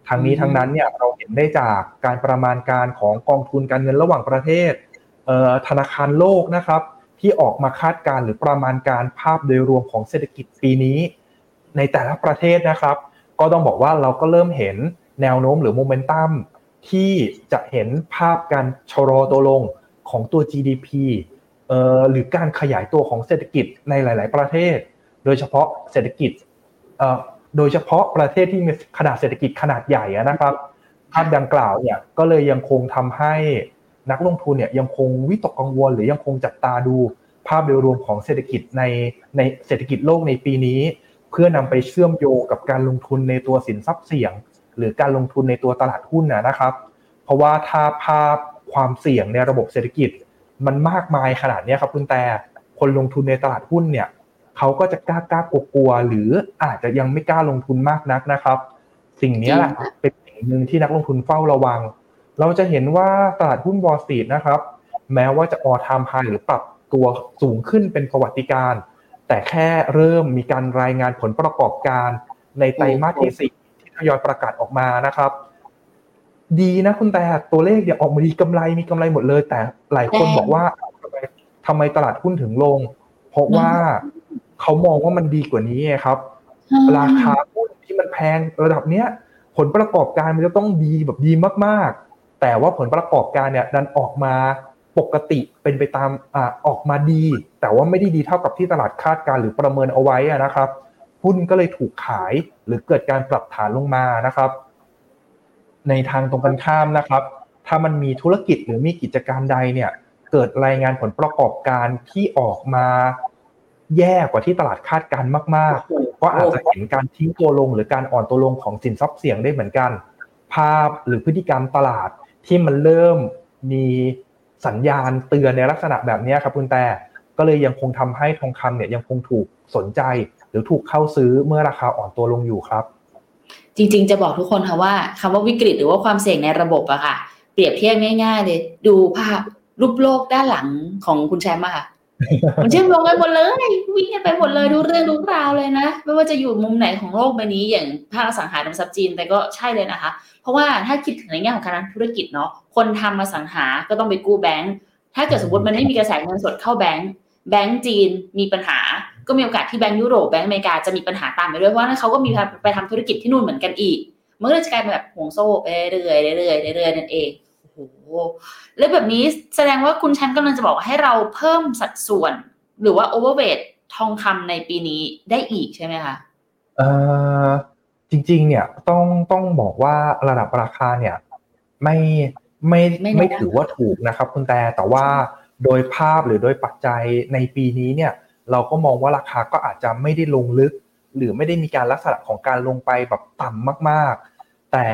ทั้งนี้ทั้งนั้นเนี่ยเราเห็นได้จากการประมาณการของกองทุนการเงินระหว่างประเทศธนาคารโลกนะครับ ที่ออกมาคาดการณ์หรือประมาณการภาพโดยรวมของเศรษฐกิจปีนี้ ในแต่ละประเทศนะครับ ก็ต้องบอกว่าเราก็เริ่มเห็นแนวโน้มหรือโมเมนตัมที่จะเห็นภาพการชะลอตัวลงของตัว GDP หรือการขยายตัวของเศรษฐกิจในหลาย ๆ ประเทศ โดยเฉพาะเศรษฐกิจโดยเฉพาะประเทศที่มีขนาดเศรษฐกิจขนาดใหญ่นะครับภาพดังกล่าวเนี่ยก็เลยยังคงทำให้ นักลงทุนเนี่ยยังคงวิตกกังวล หรือยังคงจับตาดูภาพโดยรวมของเศรษฐกิจในในเศรษฐกิจโลกในปีนี้ เพื่อนำไปเชื่อมโยงกับการลงทุนในตัวสินทรัพย์เสี่ยง หรือการลงทุนในตัวตลาดหุ้นนะครับ เพราะว่าถ้าภาพความเสี่ยงในระบบเศรษฐกิจ มันมากมายขนาดนี้ครับคุณแต่คนลงทุนในตลาดหุ้นเนี่ยเขาก็จะกล้ากล้ากลัวหรืออาจจะยังไม่กล้าลงทุนมากนักนะครับ สิ่งนี้แหละเป็นสิ่งหนึ่งที่นักลงทุนเฝ้าระวัง เราจะเห็นว่าตลาดหุ้นวอลสตรีทนะครับ แม้ว่าจะออทามไฮหรือปรับตัวสูงขึ้นเป็นประวัติการ แต่แค่เริ่มมีการรายงานผลประกอบการ ในไตรมาสที่สี่ที่ทยอยประกาศออกมานะครับ ดีนะคุณแต่ตัวเลขเนี่ยออกมาดีกำไรมีกำไรหมดเลย แต่หลายคนบอกว่าทำไมตลาดหุ้นถึงลง เพราะว่าเขามองว่ามันดีกว่านี้ครับ ราคาหุ้นที่มันแพงระดับเนี้ย ผลประกอบการมันจะต้องดีแบบดีมากๆ แต่ว่าผลประกอบการเนี่ยดันออกมาปกติเป็นไปตามอออกมาดี แต่ว่าไม่ได้ดีเท่ากับที่ตลาดคาดการหรือประเมินเอาไว้นะครับหุ้นก็เลยถูกขายหรือเกิดการปรับฐานลงมานะครับ ในทางตรงกันข้ามนะครับ ถ้ามันมีธุรกิจหรือมีกิจการใดเนี่ยเกิดรายงานผลประกอบการที่ออกมาแย่กว่าที่ตลาดคาดการมาก ๆ ก็อาจจะเห็นการทิ้งตัวลงหรือการอ่อนตัวลงของสินทรัพย์เสี่ยงได้เหมือนกัน ภาพหรือพฤติกรรมตลาด ที่มันเริ่มมีสัญญาณเตือนในลักษณะแบบนี้ครับคุณแต่ก็เลยยังคงทำให้ทองคำเนี่ยยังคงถูกสนใจ หรือถูกเข้าซื้อเมื่อราคาอ่อนตัวลงอยู่ครับ จริงๆ จะบอกทุกคนค่ะว่าคำว่าวิกฤตหรือว่าความเสี่ยงในระบบอะค่ะ เปรียบเทียบง่าย ๆ เลย ดูภาพรูปโลกด้านหลังของคุณแชมป์อะค่ะ มันเชื่อมโยงกันหมดเลยวิ่งกันไปหมดเลยดูเรื่องดูราวเลยนะ ไม่ว่าจะอยู่มุมไหนของโลกใบนี้อย่างภาคสังหาริมทรัพย์จีนแต่ก็ใช่เลยนะคะ เพราะว่าถ้าคิดถึงในแง่ของการธุรกิจเนาะคนทำมาสังหาก็ต้องไปกู้แบงก์ถ้าเกิดสมมติมันไม่มีกระแสเงินสดเข้าแบงก์แบงก์จีนมีปัญหา ก็มีโอกาสที่แบงก์ยุโรปแบงก์อเมริกาจะมีปัญหาตามไปด้วยเพราะว่าเขาก็มีไปทำธุรกิจที่นู่นเหมือนกันอีกมันก็เลยจะกลายเป็นแบบห่วงโซ่ไปเรื่อยๆเรื่อยๆเรื่อยๆนั่นเอง โอ้โหแล้วแบบนี้แสดงว่าคุณแชมป์กำลังจะบอกให้เราเพิ่มสัดส่วน หรือว่าโอเวอร์เวททองคำในปีนี้ได้อีกใช่ไหมคะเอ่อจริง ๆ เนี่ยต้องต้องบอกว่าระดับราคาเนี่ย ไม่ไม่ไม่ถือว่าถูกนะครับ คุณแต่แต่ว่าโดยภาพหรือโดยปัจจัยในปีนี้เนี่ย เราก็มองว่าราคาก็อาจจะไม่ได้ลงลึก หรือไม่ได้มีการลักษณะของการลงไปแบบต่ำมาก ๆ แต่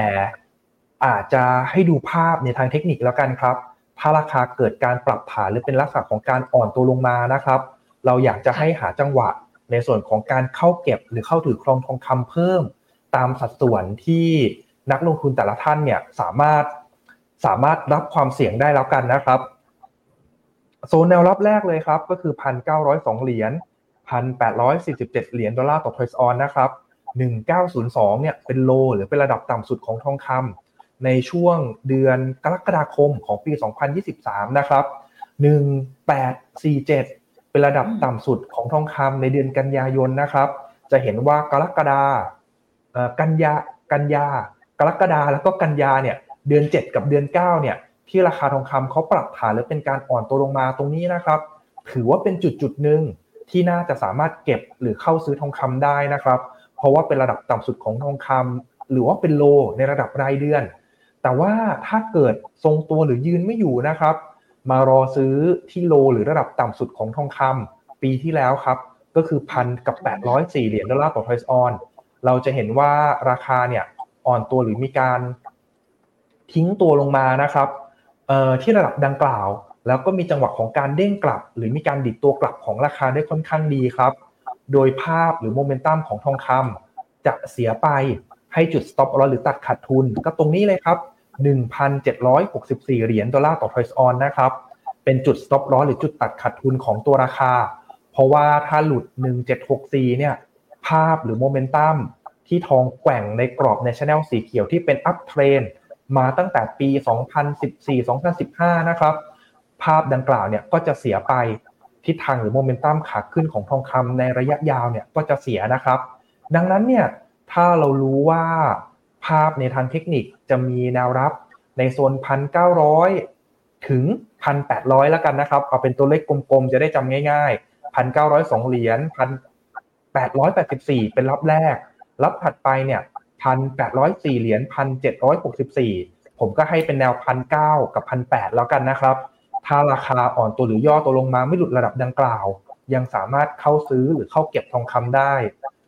อาจจะให้ดูภาพในทางเทคนิคแล้วกันครับ ถ้าราคาเกิดการปรับฐานหรือเป็นลักษณะของการอ่อนตัวลงมานะครับ เราอยากจะให้หาจังหวะในส่วนของการเข้าเก็บหรือเข้าถือครองทองคำเพิ่ม ตามสัดส่วนที่นักลงทุนแต่ละท่านเนี่ยสามารถสามารถรับความเสี่ยงได้แล้วกันนะครับโซนแนวรับแรกเลยครับก็คือพันเก้าร้อยสองเหรียญพันแปดร้อยสี่สิบเจ็ดเหรียญดอลลาร์ต่อทอยส์ออนนะครับหนึ่งเก้าศูนย์สองเนี่ยเป็นโลหรือเป็นระดับต่ำสุดของทองคำ ในช่วงเดือนกรกฎาคมของปี 2023 นะครับ 1847 เป็นระดับต่ำสุดของทองคำในเดือนกันยายนนะครับ จะเห็นว่ากรกฎากันยากันยากรกฎาแล้วก็กันยาเนี่ยเดือน 7 กับเดือน 9 เนี่ย ที่ราคาทองคำเขาปรับฐานหรือเป็นการอ่อนตัวลงมาตรงนี้นะครับ ถือว่าเป็นจุดจุดหนึ่งที่น่าจะสามารถเก็บหรือเข้าซื้อทองคำได้นะครับ เพราะว่าเป็นระดับต่ำสุดของทองคำหรือว่าเป็นโลในระดับรายเดือน แต่ว่าถ้าเกิดทรงตัวหรือยืนไม่อยู่นะครับ มารอซื้อที่ low หรือระดับต่ำสุดของทองคำปีที่แล้วครับ ก็คือพันกับ 804 เหรียญดอลลาร์ต่อ troy ounce เราจะเห็นว่าราคาเนี่ยอ่อนตัวหรือมีการทิ้งตัวลงมานะครับที่ระดับดังกล่าว แล้วก็มีจังหวะของการเด้งกลับ หรือมีการดีดตัวกลับของราคาได้ค่อนข้างดีครับ โดยภาพหรือโมเมนตัมของทองคำจะเสียไปให้จุด stop loss หรือตัดขาดทุน ก็ตรงนี้เลยครับ 1,764 เหรียญดอลลาร์ต่อ troy ounce นะครับ เป็นจุด stop loss หรือจุดตัดขาดทุนของตัวราคา เพราะว่าถ้าหลุด 1764 เนี่ย ภาพหรือโมเมนตัมที่ทองแกว่งในกรอบใน channel สีเขียวที่เป็น uptrend มาตั้งแต่ปี 2014-2015 นะครับ ภาพดังกล่าวเนี่ยก็จะเสียไปทิศทางหรือโมเมนตัมขาขึ้นของทองคำในระยะยาวเนี่ยก็จะเสียนะครับ ดังนั้นเนี่ยถ้าเรารู้ว่า ภาพในทางเทคนิคจะมีแนวรับในโซนพันเก้าร้อยถึงพันแปดร้อยแล้วกันนะครับ เอาเป็นตัวเลขกลมๆ จะได้จำง่ายๆพันเก้าร้อยสองเหรียญพันแปดร้อยแปดสิบสี่เป็นรับแรก รับถัดไปเนี่ยพพันแปดร้อยสี่เหรียญพันเจ็ดร้อยหกสิบสี่ผมก็ให้เป็นแนวพันเก้ากับพันแปดแล้วกันนะครับ ถ้าราคาอ่อนตัวหรือย่อตัวลงมาไม่หลุดระดับดังกล่าว ยังสามารถเข้าซื้อหรือเข้าเก็บทองคำได้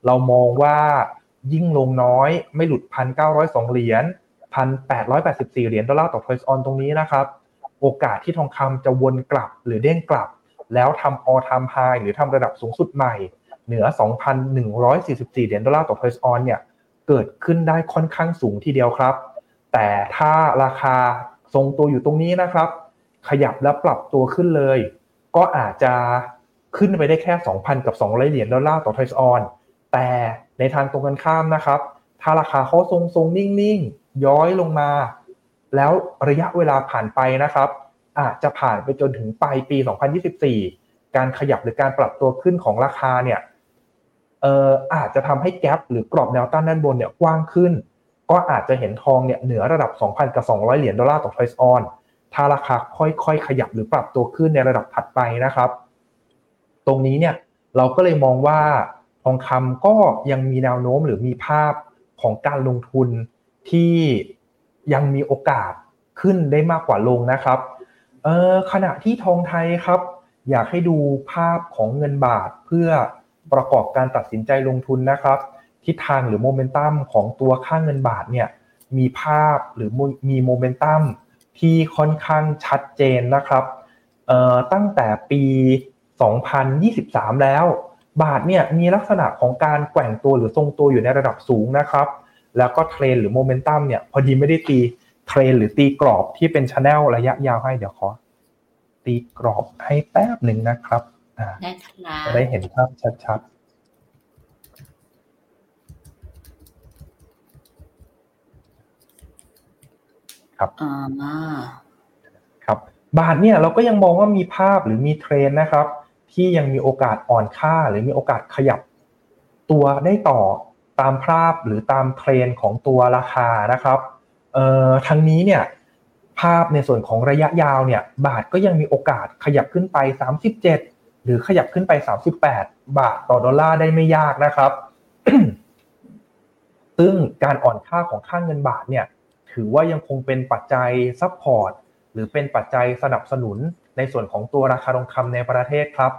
เรามองว่า ยิ่งลงน้อย ไม่หลุดพันเก้าร้อยสองเหรียญพันแปดร้อยแปดสิบสี่เหรียญดอลลาร์ต่อ troy ounce ตรงนี้นะครับ โอกาสที่ทองคำจะวนกลับหรือเด้งกลับ แล้วทำ all time high หรือทำระดับสูงสุดใหม่ เหนือ 2,144 เหรียญดอลลาร์ต่อ troy ounce เนี่ยเกิดขึ้นได้ค่อนข้างสูงทีเดียวครับ แต่ถ้าราคาทรงตัวอยู่ตรงนี้นะครับ ขยับและปรับตัวขึ้นเลย ก็อาจจะขึ้นไปได้แค่ 2,000 กับ200เหรียญดอลลาร์ต่อทอยส์ออน แต่ในทางตรงกันข้ามนะครับ ถ้าราคาเขาทรงทรงๆ นิ่งๆ ย้อยลงมา แล้วระยะเวลาผ่านไปนะครับ อาจจะผ่านไปจนถึงปลายปี 2024 การขยับหรือการปรับตัวขึ้นของราคาเนี่ยเอ่ออาจจะทำให้แกลบหรือกรอบแนวต้านด้านบนเนี่ยกว้างขึ้น ก็อาจจะเห็นทองเนี่ยเหนือระดับ 2,000 กับ 200 เหรียญดอลลาร์ต่อทอยส์ออนถ้าราคาค่อยๆ ขยับหรือปรับตัวขึ้นในระดับถัดไปนะครับ ตรงนี้เนี่ยเราก็เลยมองว่า องคำก็ยังมีแนวโน้มหรือมีภาพของการลงทุนที่ยังมีโอกาสขึ้นได้มากกว่าลงนะครับเออขณะที่ทองไทยครับ อยากให้ดูภาพของเงินบาทเพื่อประกอบการตัดสินใจลงทุนนะครับ ทิศทางหรือโมเมนตัมของตัวค่าเงินบาทเนี่ยมีภาพหรือมีโมเมนตัมที่ค่อนข้างชัดเจนนะครับตั้งแต่ปี 2023 แล้ว บาทเนี่ยมีลักษณะของการแกว่งตัวหรือทรงตัวอยู่ในระดับสูงนะครับ แล้วก็เทรนหรือโมเมนตัมเนี่ยพอดีไม่ได้ตีเทรนหรือตีกรอบที่เป็น channel ระยะยาวให้เดี๋ยวขอตีกรอบให้แป๊บหนึ่งนะครับอ่าได้ครับจะได้เห็นภาพชัดๆ ครับอ่าครับ บาทเนี่ยเราก็ยังมองว่ามีภาพหรือมีเทรนนะครับ ที่ยังมีโอกาสอ่อนค่า หรือมีโอกาสขยับ ตัวได้ต่อตามภาพหรือตามเทรนของตัวราคานะครับเอ่อทั้งนี้เนี่ยภาพในส่วนของระยะยาวเนี่ยบาทก็ยังมีโอกาสขยับขึ้นไป 37 หรือขยับขึ้นไป 38 บาทต่อดอลลาร์ได้ไม่ยากนะครับ ซึ่งการอ่อนค่าของค่าเงินบาทเนี่ยถือว่ายังคงเป็นปัจจัย support หรือเป็นปัจจัยสนับสนุนในส่วนของตัวราคาทองคำในประเทศครับ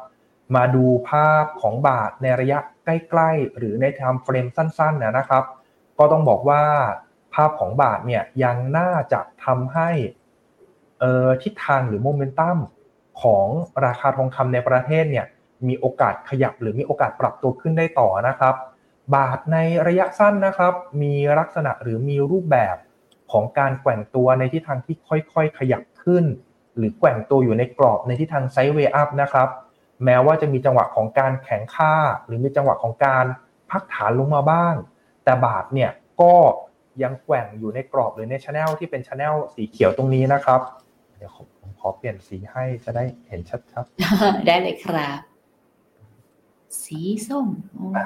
มาดูภาพของบาทในระยะใกล้ๆ หรือใน time frame สั้นๆนะครับ ก็ต้องบอกว่าภาพของบาทเนี่ยยังน่าจะทำให้เออทิศทางหรือโมเมนตัมของราคาทองคำในประเทศเนี่ยมีโอกาสขยับหรือมีโอกาสปรับตัวขึ้นได้ต่อนะครับ บาทในระยะสั้นนะครับ มีลักษณะหรือมีรูปแบบของการแกว่งตัวในทิศทางที่ค่อยๆ ขยับขึ้น หรือแกว่งตัวอยู่ในกรอบในทิศทางไซด์เวย์อัพนะครับ แม้ว่าจะมีจังหวะของการแข็งค่า หรือมีจังหวะของการพักฐานลงมาบ้าง แต่บาทเนี่ยก็ยังแกว่งอยู่ในกรอบหรือในช anel ที่เป็นช anel สีเขียวตรงนี้นะครับ เดี๋ยวผมขอเปลี่ยนสีให้จะได้เห็นชัดๆได้เลยครับ สีส้มอ๋อ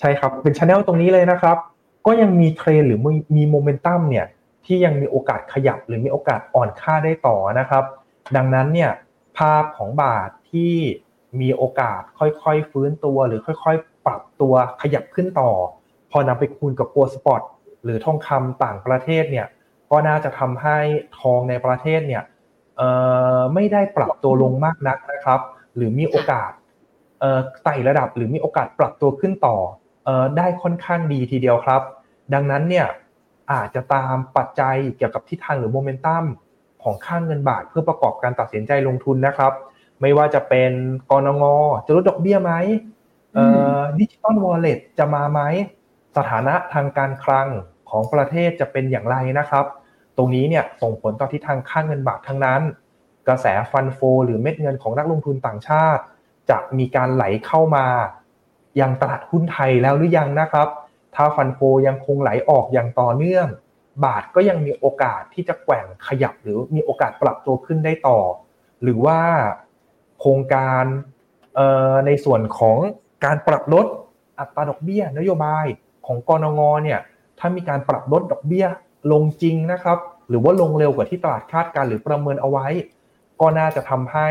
ใช่ครับเป็นช anel ตรงนี้เลยนะครับ ก็ยังมีเทรนหรือมีมีโมเมนตัมเนี่ยที่ยังมีโอกาสขยับหรือมีโอกาสอ่อนค่าได้ต่อนะครับ ดังนั้นเนี่ยภาพของบาทที่ มีโอกาสค่อยๆฟื้นตัวหรือค่อยๆ ปรับตัวขยับขึ้นต่อ พอนำไปคูณกับโกลสปอตหรือทองคำต่างประเทศเนี่ยก็น่าจะทำให้ทองในประเทศเนี่ยไม่ได้ปรับตัวลงมากนักนะครับ หรือมีโอกาสไต่ระดับหรือมีโอกาสปรับตัวขึ้นต่ออได้ค่อนข้างดีทีเดียวครับ ดังนั้นเนี่ยอาจจะตามปัจจัยเกี่ยวกับทิศทางหรือโมเมนตัมของค่าเงินบาทเพื่อประกอบการตัดสินใจลงทุนนะครับ ไม่ว่าจะเป็นกนง.จะลดดอกเบี้ยไหมเอ่อ digital wallet จะมาไหมสถานะทางการคลังของประเทศจะเป็นอย่างไรนะครับ ตรงนี้เนี่ยส่งผลต่อทิศทางค่าเงินบาททั้งนั้น กระแส fund flow หรือเม็ดเงินของนักลงทุนต่างชาติ จะมีการไหลเข้ามายังตลาดหุ้นไทยแล้วหรือยังนะครับ ถ้า fund flowยังคงไหลออกอย่างต่อเนื่อง บาทก็ยังมีโอกาสที่จะแกว่งขยับหรือมีโอกาสปรับตัวขึ้นได้ต่อ หรือว่าโครงการในส่วนของการปรับลดอัตราดอกเบี้ย นโยบายของกรงงเนี่ยถ้ามีการปรับลดดอกเบี้ยลงจริงนะครับ หรือว่าลงเร็วกว่าที่ตลาดคาดการณ์หรือประเมินเอาไว้ ก็น่าจะทำให้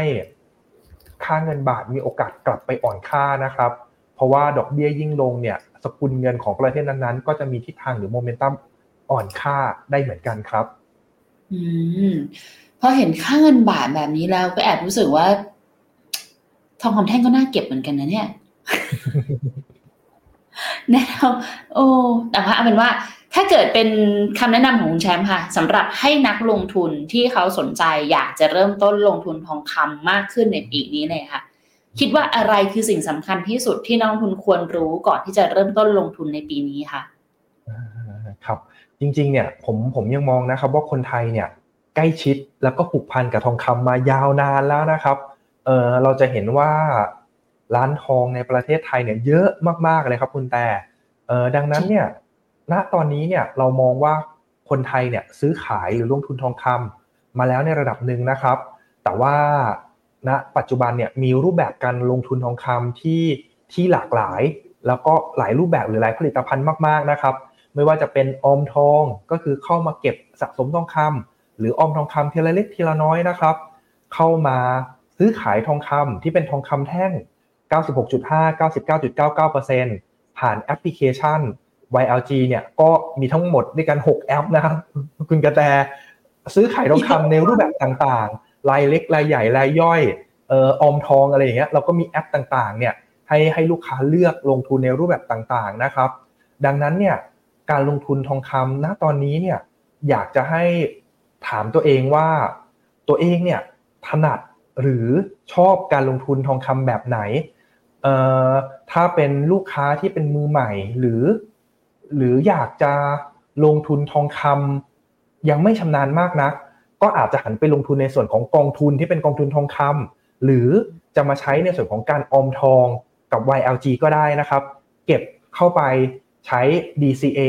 ค่าเงินบาทมีโอกาสกลับไปอ่อนค่านะครับ เพราะว่าดอกเบี้ยยิ่งลงเนี่ยสกุลเงินของประเทศนั้นๆ ก็จะมีทิศทางหรือโมเมนตัมอ่อนค่าได้เหมือนกันครับ อืมพอเห็นค่าเงินบาทแบบนี้แล้วก็แอบรู้สึกว่า ทองคำแท่งก็น่าเก็บเหมือนกันนะเนี่ยแนะโอ้แต่ว่าเอาเป็นว่า ถ้าเกิดเป็นคำแนะนำของคุณแชมป์ค่ะสำหรับให้นักลงทุนที่เขาสนใจอยากจะเริ่มต้นลงทุนทองคำมากขึ้นในปีนี้เลยค่ะ คิดว่าอะไรคือสิ่งสำคัญที่สุดที่นักลงทุนควรรู้ก่อนที่จะเริ่มต้นลงทุนในปีนี้ค่ะครับ จริง ๆ เนี่ย ผมผมยังมองนะครับว่าคนไทยเนี่ย ใกล้ชิดแล้วก็ผูกพันกับทองคำมายาวนานแล้วนะครับ เออเราจะเห็นว่าร้านทองในประเทศไทยเนี่ยเยอะมากๆเลยครับคุณแต่เออดังนั้นเนี่ยณตอนนี้เนี่ยเรามองว่าคนไทยเนี่ยซื้อขายหรือลงทุนทองคำมาแล้วในระดับหนึ่งนะครับ แต่ว่าณปัจจุบันเนี่ยมีรูปแบบการลงทุนทองคำที่ที่หลากหลาย แล้วก็หลายรูปแบบหรือหลายผลิตภัณฑ์มากๆนะครับ ไม่ว่าจะเป็นออมทองก็คือเข้ามาเก็บสะสมทองคำหรือออมทองคำทีละเล็กทีละน้อยนะครับ เข้ามา ซื้อขายทองคำที่เป็นทองคำแท่ง 96.5 99.99%ผ่านแอปพลิเคชัน YLG เนี่ยก็มีทั้งหมดด้วยกัน 6 แอปนะครับคุณกระแตซื้อขายทองคำในรูปแบบต่างๆ รายเล็กรายใหญ่รายย่อยเอ่ออมทองอะไรอย่างเงี้ยเราก็มีแอปต่างๆ เนี่ยให้ให้ลูกค้าเลือกลงทุนในรูปแบบต่างๆนะครับ ดังนั้นเนี่ยการลงทุนทองคำณตอนนี้เนี่ยอยากจะให้ถามตัวเองว่าตัวเองเนี่ยถนัด หรือชอบการลงทุนทองคำแบบไหนเอ่อถ้าเป็นลูกค้าที่เป็นมือใหม่หรือ หรืออยากจะลงทุนทองคำยังไม่ชำนาญมากนัก ก็อาจจะหันไปลงทุนในส่วนของกองทุนที่เป็นกองทุนทองคำหรือจะมาใช้ในส่วนของการออมทองกับ YLG ก็ได้นะครับ เก็บเข้าไปใช้ DCA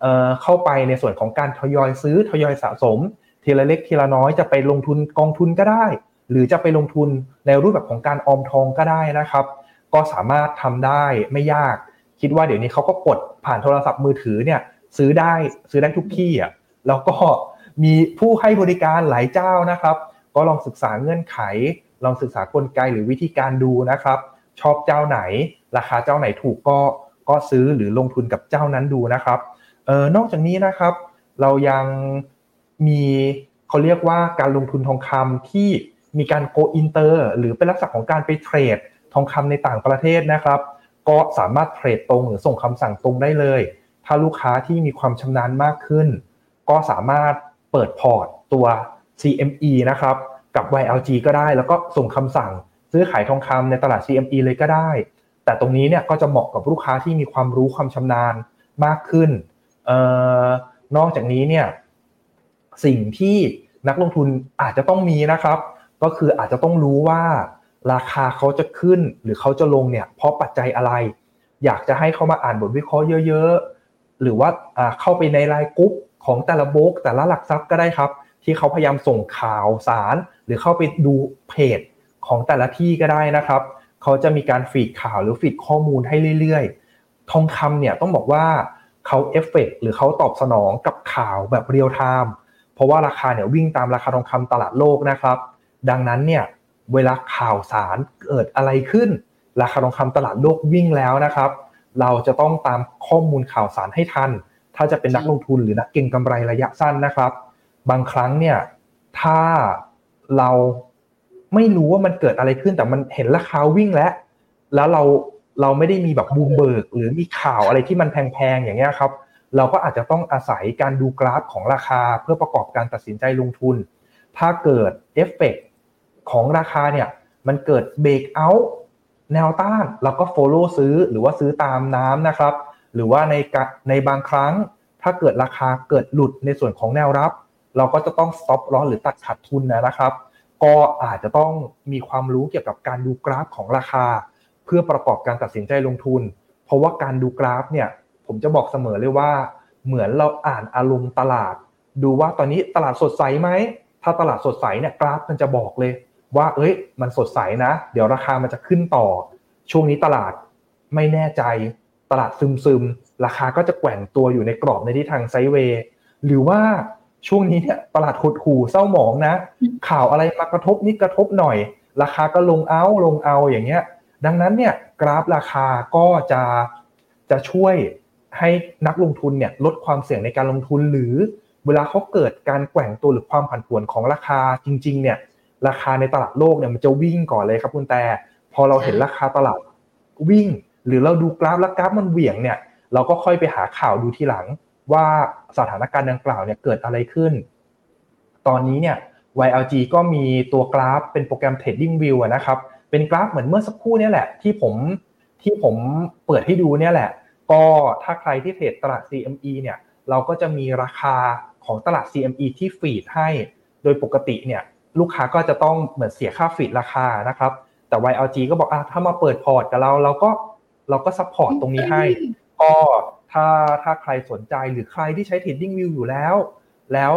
เอ่อเข้าไปในส่วนของการทยอยซื้อทยอยสะสมทีละเล็กทีละน้อยจะไปลงทุนกองทุนก็ได้ หรือจะไปลงทุนในรูปแบบของการออมทองก็ได้นะครับ ก็สามารถทำได้ไม่ยาก คิดว่าเดี๋ยวนี้เขาก็กดผ่านโทรศัพท์มือถือเนี่ยซื้อได้ซื้อได้ทุกที่อะแล้วก็มีผู้ให้บริการหลายเจ้านะครับ ก็ลองศึกษาเงื่อนไข ลองศึกษากลไกหรือวิธีการดูนะครับ ชอบเจ้าไหน ราคาเจ้าไหนถูกก็ก็ซื้อหรือลงทุนกับเจ้านั้นดูนะครับเออนอกจากนี้นะครับ เรายังมีเขาเรียกว่าการลงทุนทองคำที่ มีการ go inter หรือเป็นลักษณะของการไปเทรดทองคำในต่างประเทศนะครับ ก็สามารถเทรดตรงหรือส่งคำสั่งตรงได้เลย ถ้าลูกค้าที่มีความชำนาญมากขึ้น ก็สามารถเปิดพอร์ตตัว CME นะครับกับ YLG ก็ได้ แล้วก็ส่งคำสั่งซื้อขายทองคำในตลาด CME เลยก็ได้ แต่ตรงนี้เนี่ยก็จะเหมาะกับลูกค้าที่มีความรู้ความชำนาญมากขึ้นออนอกจากนี้เนี่ยสิ่งที่นักลงทุนอาจจะต้องมีนะครับ ก็คืออาจจะต้องรู้ว่าราคาเขาจะขึ้นหรือเขาจะลงเนี่ยเพราะปัจจัยอะไร อยากจะให้เขามาอ่านบทวิเคราะห์เยอะๆ หรือว่าเข้าไปในรายกรุ๊ปของแต่ละโบกแต่ละหลักทรัพย์ก็ได้ครับ ที่เขาพยายามส่งข่าวสาร หรือเข้าไปดูเพจของแต่ละที่ก็ได้นะครับเขาจะมีการ feed ข่าวหรือ feed ข้อมูลให้เรื่อยๆ ทองคำเนี่ยต้องบอกว่าเขาเอฟเฟกหรือเขาตอบสนองกับข่าวแบบ real time เพราะว่าราคาเนี่ยวิ่งตามราคาทองคำตลาดโลกนะครับ ดังนั้นเนี่ยเวลาข่าวสารเกิดอะไรขึ้น ราคาทองคำตลาดโลกวิ่งแล้วนะครับ เราจะต้องตามข้อมูลข่าวสารให้ทัน ถ้าจะเป็นนักลงทุนหรือนักเก็งกำไรระยะสั้นนะครับ บางครั้งเนี่ยถ้าเราไม่รู้ว่ามันเกิดอะไรขึ้นแต่มันเห็นราคาวิ่งแล้ว แล้วเราเราไม่ได้มีแบบบูมเบิร์กหรือมีข่าวอะไรที่มันแพงๆอย่างเงี้ยครับ เราก็อาจจะต้องอาศัยการดูกราฟของราคาเพื่อประกอบการตัดสินใจลงทุน ถ้าเกิดเอฟเฟก ของราคาเนี่ยมันเกิด breakout แนวต้านเราก็ follow ซื้อหรือว่าซื้อตามน้ำนะครับ หรือว่าในในบางครั้ง ถ้าเกิดราคาเกิดหลุดในส่วนของแนวรับ เราก็จะต้อง stop loss หรือตัดขาดทุนนะครับ ก็อาจจะต้องมีความรู้เกี่ยวกับการดูกราฟของราคา เพื่อประกอบการตัดสินใจลงทุน เพราะว่าการดูกราฟเนี่ยผมจะบอกเสมอเลยว่า เหมือนเราอ่านอารมณ์ตลาด ดูว่าตอนนี้ตลาดสดใสไหมถ้าตลาดสดใสเนี่ยกราฟมันจะบอกเลย ว่า เอ้ย มันสดใสนะ เดี๋ยวราคามันจะขึ้นต่อ ช่วงนี้ตลาดไม่แน่ใจ ตลาดซึมซึมราคาก็จะแกว่งตัวอยู่ในกรอบในทิศทางไซเวย์หรือว่าช่วงนี้เนี่ยตลาดหดหู่เศร้าหมองนะ ข่าวอะไรมากระทบนิดกระทบหน่อย ราคาก็ลงเอาลงเอาอย่างเงี้ย ดังนั้นเนี่ยกราฟราคาก็จะจะช่วยให้นักลงทุนเนี่ยลดความเสี่ยงในการลงทุนหรือ เวลาเขาเกิดการแกว่งตัวหรือความผันผวนของราคาจริง ๆ เนี่ย ราคาในตลาดโลกเนี่ยมันจะวิ่งก่อนเลยครับคุณแต่พอเราเห็นราคาตลาดวิ่ง หรือเราดูกราฟแล้วกราฟมันเหวี่ยงเนี่ย เราก็ค่อยไปหาข่าวดูทีหลัง ว่าสถานการณ์ดังกล่าวเนี่ยเกิดอะไรขึ้น ตอนนี้เนี่ย YLG ก็มีตัวกราฟเป็นโปรแกรม Trading View นะครับ เป็นกราฟเหมือนเมื่อสักครู่นี่แหละ ที่ผมที่ผมเปิดให้ดูเนี่ยแหละ ก็ถ้าใครที่เทรดตลาด CME เนี่ย เราก็จะมีราคาของตลาด CME ที่ฟีดให้ โดยปกติเนี่ย ลูกค้าก็จะต้องเหมือนเสียค่า feed ราคานะครับ แต่ YLG ก็บอกอะถ้ามาเปิดพอร์ตกับเราเราก็เราก็ support ตรงนี้ให้ ก็ถ้าถ้าใครสนใจหรือใครที่ใช้ Trading View อยู่แล้ว แล้ว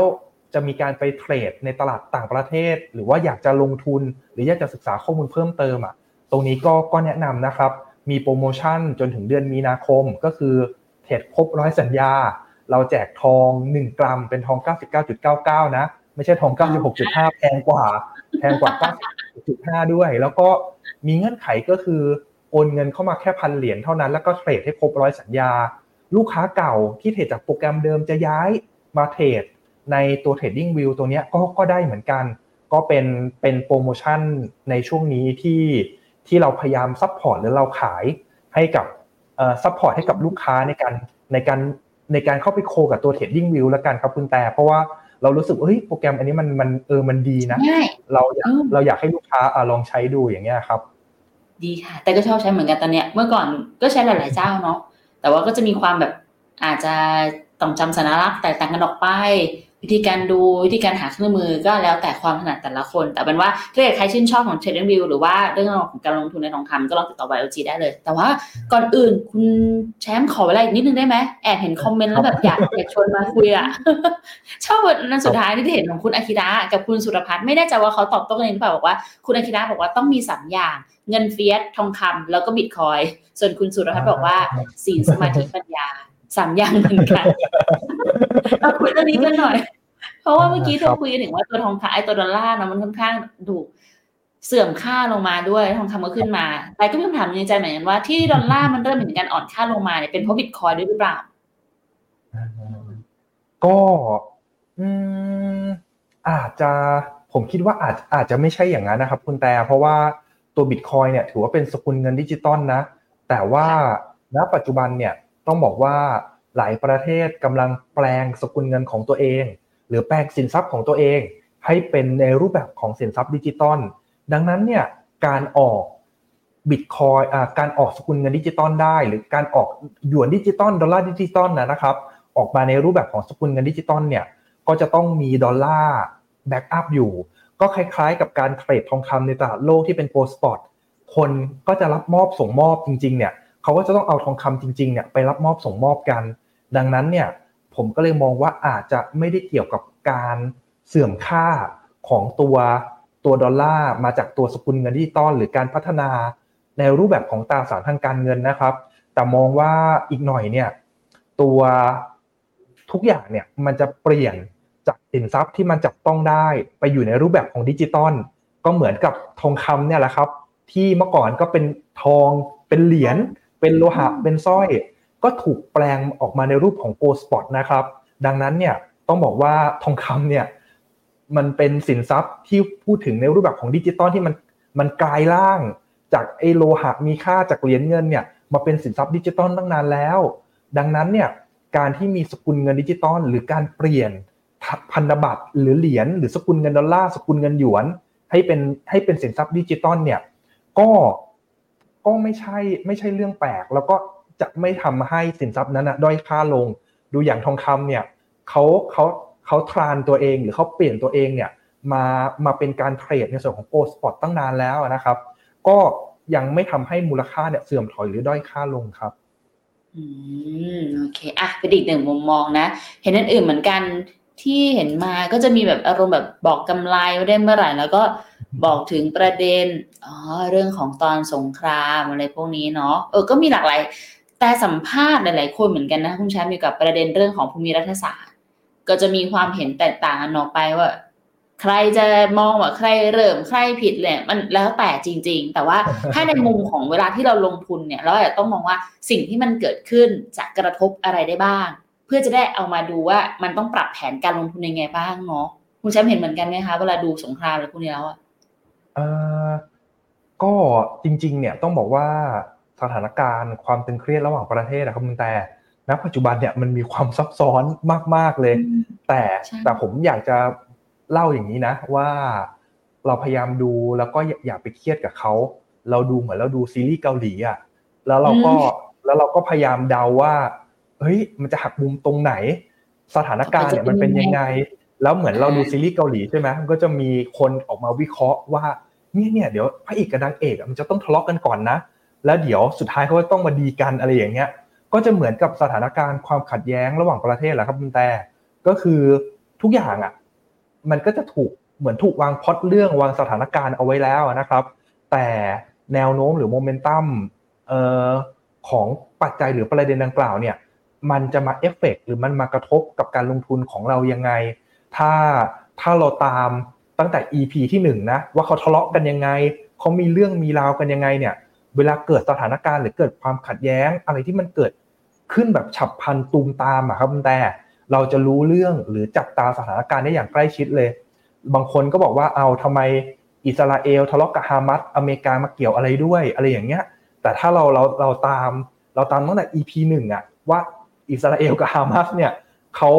จะมีการไปเทรดในตลาดต่างประเทศ หรือว่าอยากจะลงทุน หรืออยากจะศึกษาข้อมูลเพิ่มเติมอะตรงนี้ก็ก็แนะนำนะครับ มีโปรโมชั่นจนถึงเดือนมีนาคมก็คือเทรดครบร้อยสัญญา เราแจกทอง 1 กรัมเป็นทอง 99.99 นะ ไม่ใช่ทอง 96.5 แพงกว่า แพงกว่า 96.5 ด้วย แล้วก็มีเงื่อนไขก็คือ โอนเงินเข้ามาแค่พันเหรียญเท่านั้น แล้วก็เทรดให้ครบร้อยสัญญา ลูกค้าเก่าที่เทรดจากโปรแกรมเดิมจะย้ายมาเทรดในตัว Trading View ตัวนี้ก็ก็ได้เหมือนกัน ก็เป็นเป็นโปรโมชั่นในช่วงนี้ที่ที่เราพยายาม support หรือเราขายให้กับ support ให้กับลูกค้าในการในการในการเข้าไป co กับตัว Trading View แล้วกันครับคุณแต่เพราะว่า เรารู้สึกว่าเฮ้ยโปรแกรมอันนี้มันมันเออมันดีนะเราอยากเราอยากให้ลูกค้าลองใช้ดูอย่างเงี้ยครับ ดีค่ะ แต่ก็ชอบใช้เหมือนกันตอนเนี้ยเมื่อก่อนก็ใช้หลาย ๆ เจ้าเนาะแต่ว่าก็จะมีความแบบอาจจะต้องจำสัญลักษณ์แตกต่างกันออกไป วิธีการดูวิธีการหาเครื่องมือก็แล้วแต่ความถนัดแต่ละคน แต่เป็นว่าถ้าเกิดใครชื่นชอบของ Trading View หรือว่าเรื่องของการลงทุนในทองคำก็ลองติดต่อ YLG ได้เลย แต่ว่าก่อนอื่นคุณแชมป์ขอเวลาอีกนิดนึงได้ไหมแอบเห็นคอมเมนต์แล้วแบบอยากอยากชวนมาคุยอะชอบนั้นสุดท้ายที่เห็นของคุณอาคิระกับคุณสุรพัฒน์ไม่แน่ใจว่าเขาตอบโต้กันหรือเปล่าบอกว่าคุณอาคิระบอกว่าต้องมีสามอย่างเงิน fiat ทองคำแล้วก็บิตคอยน์ส่วนคุณสุรพัฒน์บอกว่าศีลสมาธิปัญญาสามอย่างเหมือนกัน เอาคุยเรื่องนี้กันหน่อย เพราะว่าเมื่อกี้เธอคุยถึงว่าตัวทองคำไอ้ตัวดอลลาร์นะมันค่อนข้างดูเสื่อมค่าลงมาด้วยทองคำก็ขึ้นมา แต่ก็มีคำถามในใจเหมือนกันว่าที่ดอลลาร์มันเริ่มเห็นการอ่อนค่าลงมาเนี่ยเป็นเพราะบิตคอยน์ด้วยหรือเปล่า ก็อืมอาจจะผมคิดว่าอาจอาจจะไม่ใช่อย่างนั้นนะครับ คุณแต่เพราะว่าตัวบิตคอยน์เนี่ยถือว่าเป็นสกุลเงินดิจิตอลนะ แต่ว่าณปัจจุบันเนี่ยต้องบอกว่า หลายประเทศกำลังแปลงสกุลเงินของตัวเอง หรือแปลงสินทรัพย์ของตัวเอง ให้เป็นในรูปแบบของสินทรัพย์ดิจิตอลดังนั้นเนี่ยการออกบิตคอยน์การออกสกุลเงินดิจิตอลได้ หรือการออกหยวนดิจิตอลดอลลาร์ดิจิตอลนะครับ ออกมาในรูปแบบของสกุลเงินดิจิตอลเนี่ยก็จะต้องมีดอลลาร์ backup อยู่ ก็คล้ายๆ กับการเทรดทองคำในตลาดโลกที่เป็น gold spot คนก็จะรับมอบส่งมอบจริงๆเนี่ยเขาก็จะต้องเอาทองคำจริงๆเนี่ยไปรับมอบส่งมอบกัน ดังนั้นเนี่ยผมก็เลยมองว่าอาจจะไม่ได้เกี่ยวกับการเสื่อมค่าของตัวตัวดอลลาร์มาจากตัวสกุลเงินดิจิตอลหรือการพัฒนาในรูปแบบของตราสารทางการเงินนะครับ แต่มองว่าอีกหน่อยเนี่ยตัวทุกอย่างเนี่ยมันจะเปลี่ยนจากสินทรัพย์ที่มันจับต้องได้ไปอยู่ในรูปแบบของดิจิตอลก็เหมือนกับทองคำเนี่ยแหละครับ ที่เมื่อก่อนก็เป็นทองเป็นเหรียญเป็นโลหะเป็นสร้อย ก็ถูกแปลงออกมาในรูปของ gold spot นะครับ ดังนั้นเนี่ยต้องบอกว่าทองคำเนี่ยมันเป็นสินทรัพย์ที่พูดถึงในรูปแบบของดิจิตอลที่มันมันกลายร่างจากไอโลหะมีค่าจากเหรียญเงินเนี่ยมาเป็นสินทรัพย์ดิจิตอลตั้งนานแล้ว ดังนั้นเนี่ยการที่มีสกุลเงินดิจิตอลหรือการเปลี่ยนพันธบัตรหรือเหรียญหรือสกุลเงินดอลลาร์สกุลเงินหยวน ให้เป็นให้เป็นสินทรัพย์ดิจิตอลเนี่ยก็ก็ไม่ใช่ไม่ใช่เรื่องแปลก แล้วก็ จะไม่ทำให้สินทรัพย์นั้นนะด้อยค่าลง ดูอย่างทองคำเนี่ยเขาเขาเขาทรานตัวเองหรือเขาเปลี่ยนตัวเองเนี่ยมามาเป็นการเทรดในส่วนของโกลสปอตตั้งนานแล้วนะครับ ก็ยังไม่ทำให้มูลค่าเนี่ยเสื่อมถอยหรือด้อยค่าลงครับอืมโอเคอะเป็นอีกหนึ่งมุมมองนะ เห็นอันอื่นเหมือนกันที่เห็นมาก็จะมีแบบอารมณ์แบบบอกกำไรว่าได้เมื่อไหร่ แล้วก็บอกถึงประเด็นอ๋อเรื่องของตอนสงครามอะไรพวกนี้เนาะเออก็มีหลากหลาย แต่สัมภาษณ์หลายๆคนเหมือนกันนะคุณแชมป์มีกับประเด็นเรื่องของภูมิรัฐศาสตร์ ก็จะมีความเห็นแตกต่างกันออกไปว่า ใครจะมองว่าใครเริ่มใครผิดเนี่ยมันแล้วแต่จริง ๆ แต่ว่าถ้าในมุมของเวลาที่เราลงทุนเนี่ย เราอาจจะต้องมองว่าสิ่งที่มันเกิดขึ้นจะกระทบอะไรได้บ้าง เพื่อจะได้เอามาดูว่ามันต้องปรับแผนการลงทุนยังไงบ้างเนาะคุณแชมป์เห็นเหมือนกันไหมคะเวลาดูสงครามอะไรพวกนี้แล้วอะเออก็จริง ๆ เนี่ยต้องบอกว่า สถานการณ์ความตึงเครียดระหว่างประเทศนะครับคุณแต่ณปัจจุบันเนี่ยมันมีความซับซ้อนมาก ๆเลย แต่แต่ผมอยากจะเล่าอย่างนี้นะ ว่าเราพยายามดูแล้วก็อย่าไปเครียดกับเขาเราดูเหมือนเราดูซีรีส์เกาหลีอะแล้วเราก็แล้วเราก็พยายามเดาว่าเฮ้ยมันจะหักมุมตรงไหน สถานการณ์เนี่ยมันเป็นยังไง แล้วเหมือนเราดูซีรีส์เกาหลีใช่ไหมมันก็จะมีคนออกมาวิเคราะห์ว่าเนี่ยเนี่ยเดี๋ยวพระเอกกับนางเอกมันจะต้องทะเลาะกันก่อนนะ แล้วเดี๋ยวสุดท้ายเขาต้องมาดีกันอะไรอย่างเงี้ยก็จะเหมือนกับสถานการณ์ความขัดแย้งระหว่างประเทศแหละครับคุณแต่ก็คือทุกอย่างอะมันก็จะถูกเหมือนถูกวางพอดเรื่องวางสถานการณ์เอาไว้แล้วนะครับ แต่แนวโน้มหรือโมเมนตัมของปัจจัยหรือประเด็นดังกล่าวเนี่ยมันจะมาเอฟเฟกหรือมันมากระทบกับการลงทุนของเรายังไง ถ้าถ้าเราตามตั้งแต่ EP ที่หนึ่งนะว่าเขาทะเลาะกันยังไงเขามีเรื่องมีราวกันยังไงเนี่ย เวลาเกิดสถานการณ์หรือเกิดความขัดแย้ง อะไรที่มันเกิดขึ้นแบบฉับพลันตูมตามอะครับแต่เราจะรู้เรื่องหรือจับตาสถานการณ์ได้อย่างใกล้ชิดเลย บางคนก็บอกว่าเอาทำไมอิสราเอลทะเลาะกับฮามัสอเมริกามาเกี่ยวอะไรด้วยอะไรอย่างเงี้ย แต่ถ้าเราเราเราตามเราตามตั้งแต่ EP หนึ่งอะว่าอิสราเอลกับฮามัสเนี่ยเขา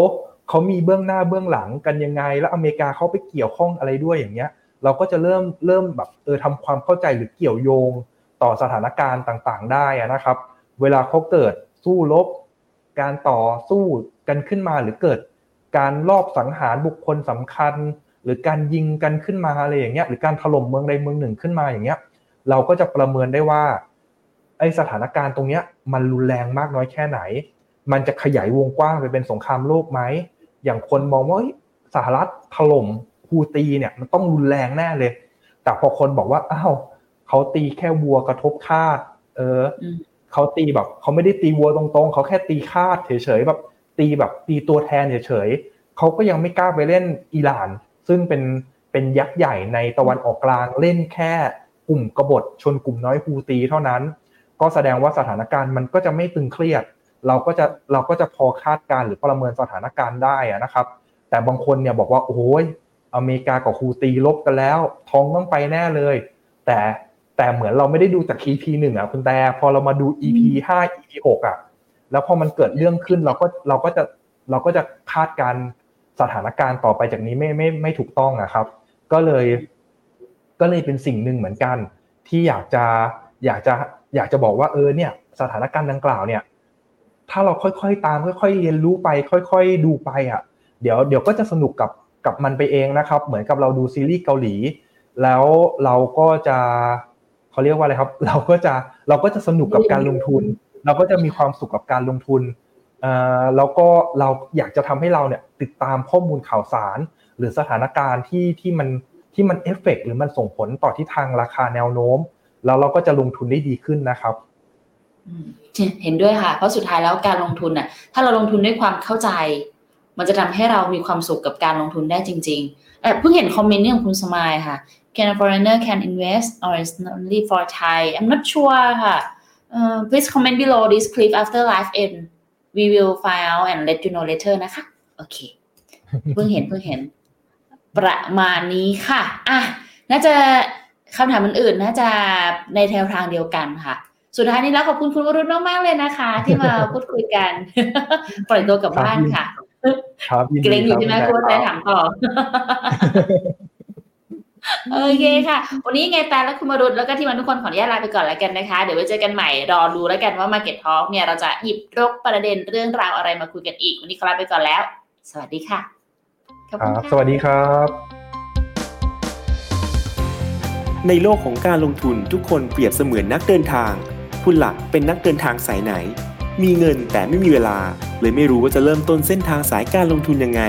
เขามีเบื้องหน้าเบื้องหลังกันยังไง แล้วอเมริกาเขาไปเกี่ยวข้องอะไรด้วยอย่างเงี้ย เราก็จะเริ่มเริ่มแบบเออทำความเข้าใจหรือเกี่ยวโยง ต่อสถานการณ์ต่างๆ ได้นะครับ เวลาเขาเกิดสู้รบการต่อสู้กันขึ้นมาหรือเกิด การลอบสังหารบุคคลสำคัญ หรือการยิงกันขึ้นมาอะไรอย่างเงี้ยหรือการถล่มเมืองใดเมืองหนึ่งขึ้นมาอย่างเงี้ย เราก็จะประเมินได้ว่าไอสถานการณ์ตรงเนี้ยมันรุนแรงมากน้อยแค่ไหน มันจะขยายวงกว้างไปเป็นสงครามโลกไหมอย่างคนมองว่าสหรัฐถล่มฮูตีเนี่ยมันต้องรุนแรงแน่เลย แต่พอคนบอกว่าอ้าว เขาตีแค่วัวกระทบคาด เออเขาตีแบบเขาไม่ได้ตีวัวตรงๆเขาแค่ตีคาดเฉยๆแบบตีแบบตีตัวแทนเฉยๆเขาก็ยังไม่กล้าไปเล่นอิหร่าน ซึ่งเป็นเป็นยักษ์ใหญ่ในตะวันออกกลางเล่นแค่กลุ่มกบฏชนกลุ่มน้อยฮูตีเท่านั้น ก็แสดงว่าสถานการณ์มันก็จะไม่ตึงเครียด เราก็จะเราก็จะพอคาดการหรือประเมินสถานการณ์ได้นะครับ แต่บางคนเนี่ยบอกว่าโอ้ยอเมริกากับฮูตีลบกันแล้ว ท้องต้องไปแน่เลย แต่ แต่เหมือนเราไม่ได้ดูจาก EP หนึ่งอะคุณแต่พอเรามาดู EP ห้า EP หกอะแล้วพอมันเกิดเรื่องขึ้นเราก็เราก็จะเราก็จะคาดการสถานการณ์ต่อไปจากนี้ไม่ไม่ไม่ถูกต้องนะครับ ก็เลย ก็เลยเป็นสิ่งหนึ่งเหมือนกัน ที่อยากจะอยากจะอยากจะบอกว่าเออเนี่ย สถานการณ์ดังกล่าวเนี่ย ถ้าเราค่อยๆตามค่อยๆเรียนรู้ไป ค่อย ๆ ดูไปอะ เดี๋ยวเดี๋ยวก็จะสนุกกับกับมันไปเองนะครับ เหมือนกับเราดูซีรีส์เกาหลี แล้วเราก็จะ เขาเรียกว่าอะไรครับ เราก็จะเราก็จะสนุกกับการลงทุน เราก็จะมีความสุขกับการลงทุนแล้วก็เราอยากจะทำให้เราเนี่ยติดตามข้อมูลข่าวสาร หรือสถานการณ์ที่ที่มันที่มันเอฟเฟกหรือมันส่งผลต่อทิศทางราคาแนวโน้ม แล้วเราก็จะลงทุนได้ดีขึ้นนะครับเห็นด้วยค่ะ เพราะสุดท้ายแล้วการลงทุนน่ะ ถ้าเราลงทุนด้วยความเข้าใจ มันจะทำให้เรามีความสุขกับการลงทุนได้จริง ๆเพิ่งเห็นคอมเมนต์นี้ของคุณสมายค่ะ Can a foreigner can invest or is only for Thai I'm not sure ค่ะ uh, please comment below this clip after live end we will find out and let you know later นะคะโอเคเพิ่งเห็นเพิ่งเห็น ประมาณนี้ค่ะอะน่าจะคำถามอื่นๆน่าจะในแนวทางเดียวกันค่ะ สุดท้ายนี้แล้วขอบคุณคุณวรุณมากๆเลยนะคะ ที่มาพูดคุยกันปล่อยตัวกลับบ้านค่ะครับเกรงอยู่ใช่ไหมคุณใจถามต่อ โอเคค่ะ วันนี้ไงตาและคุณมารุตแล้วก็ที่มันทุกคนขออนุญาตลาไปก่อนแล้วกันนะคะ เดี๋ยวไว้เจอกันใหม่รอดูแล้วกันว่า Market Talk เนี่ยเราจะหยิบรกประเด็นเรื่องราวอะไรมาคุยกันอีก วันนี้ขอลาไปก่อนแล้ว สวัสดีค่ะขอบคุณสวัสดีครับ ในโลกของการลงทุนทุกคนเปรียบเสมือนนักเดินทาง คุณหลักเป็นนักเดินทางสายไหน มีเงินแต่ไม่มีเวลา เลยไม่รู้ว่าจะเริ่มต้นเส้นทางสายการลงทุนยังไง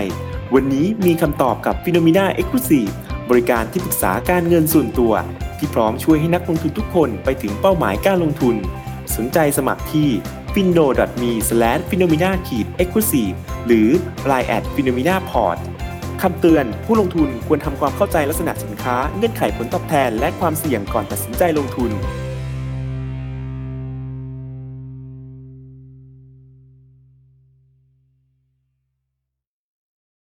วันนี้มีคำตอบกับ p h e n o m e n a Exclusive บริการที่ปรึกษาการเงินส่วนตัว ที่พร้อมช่วยให้นักลงทุนทุกคนไปถึงเป้าหมายการลงทุน สนใจสมัครที่ f i n o m e f i n o m e n a e x c l u s i v e หรือ line at f i n o m e n a p o r t คำเตือนผู้ลงทุนควรทำความเข้าใจลักษณะสินค้าเงื่อนไขผลตอบแทน และความเสี่ยงก่อนตัดสินใจลงทุน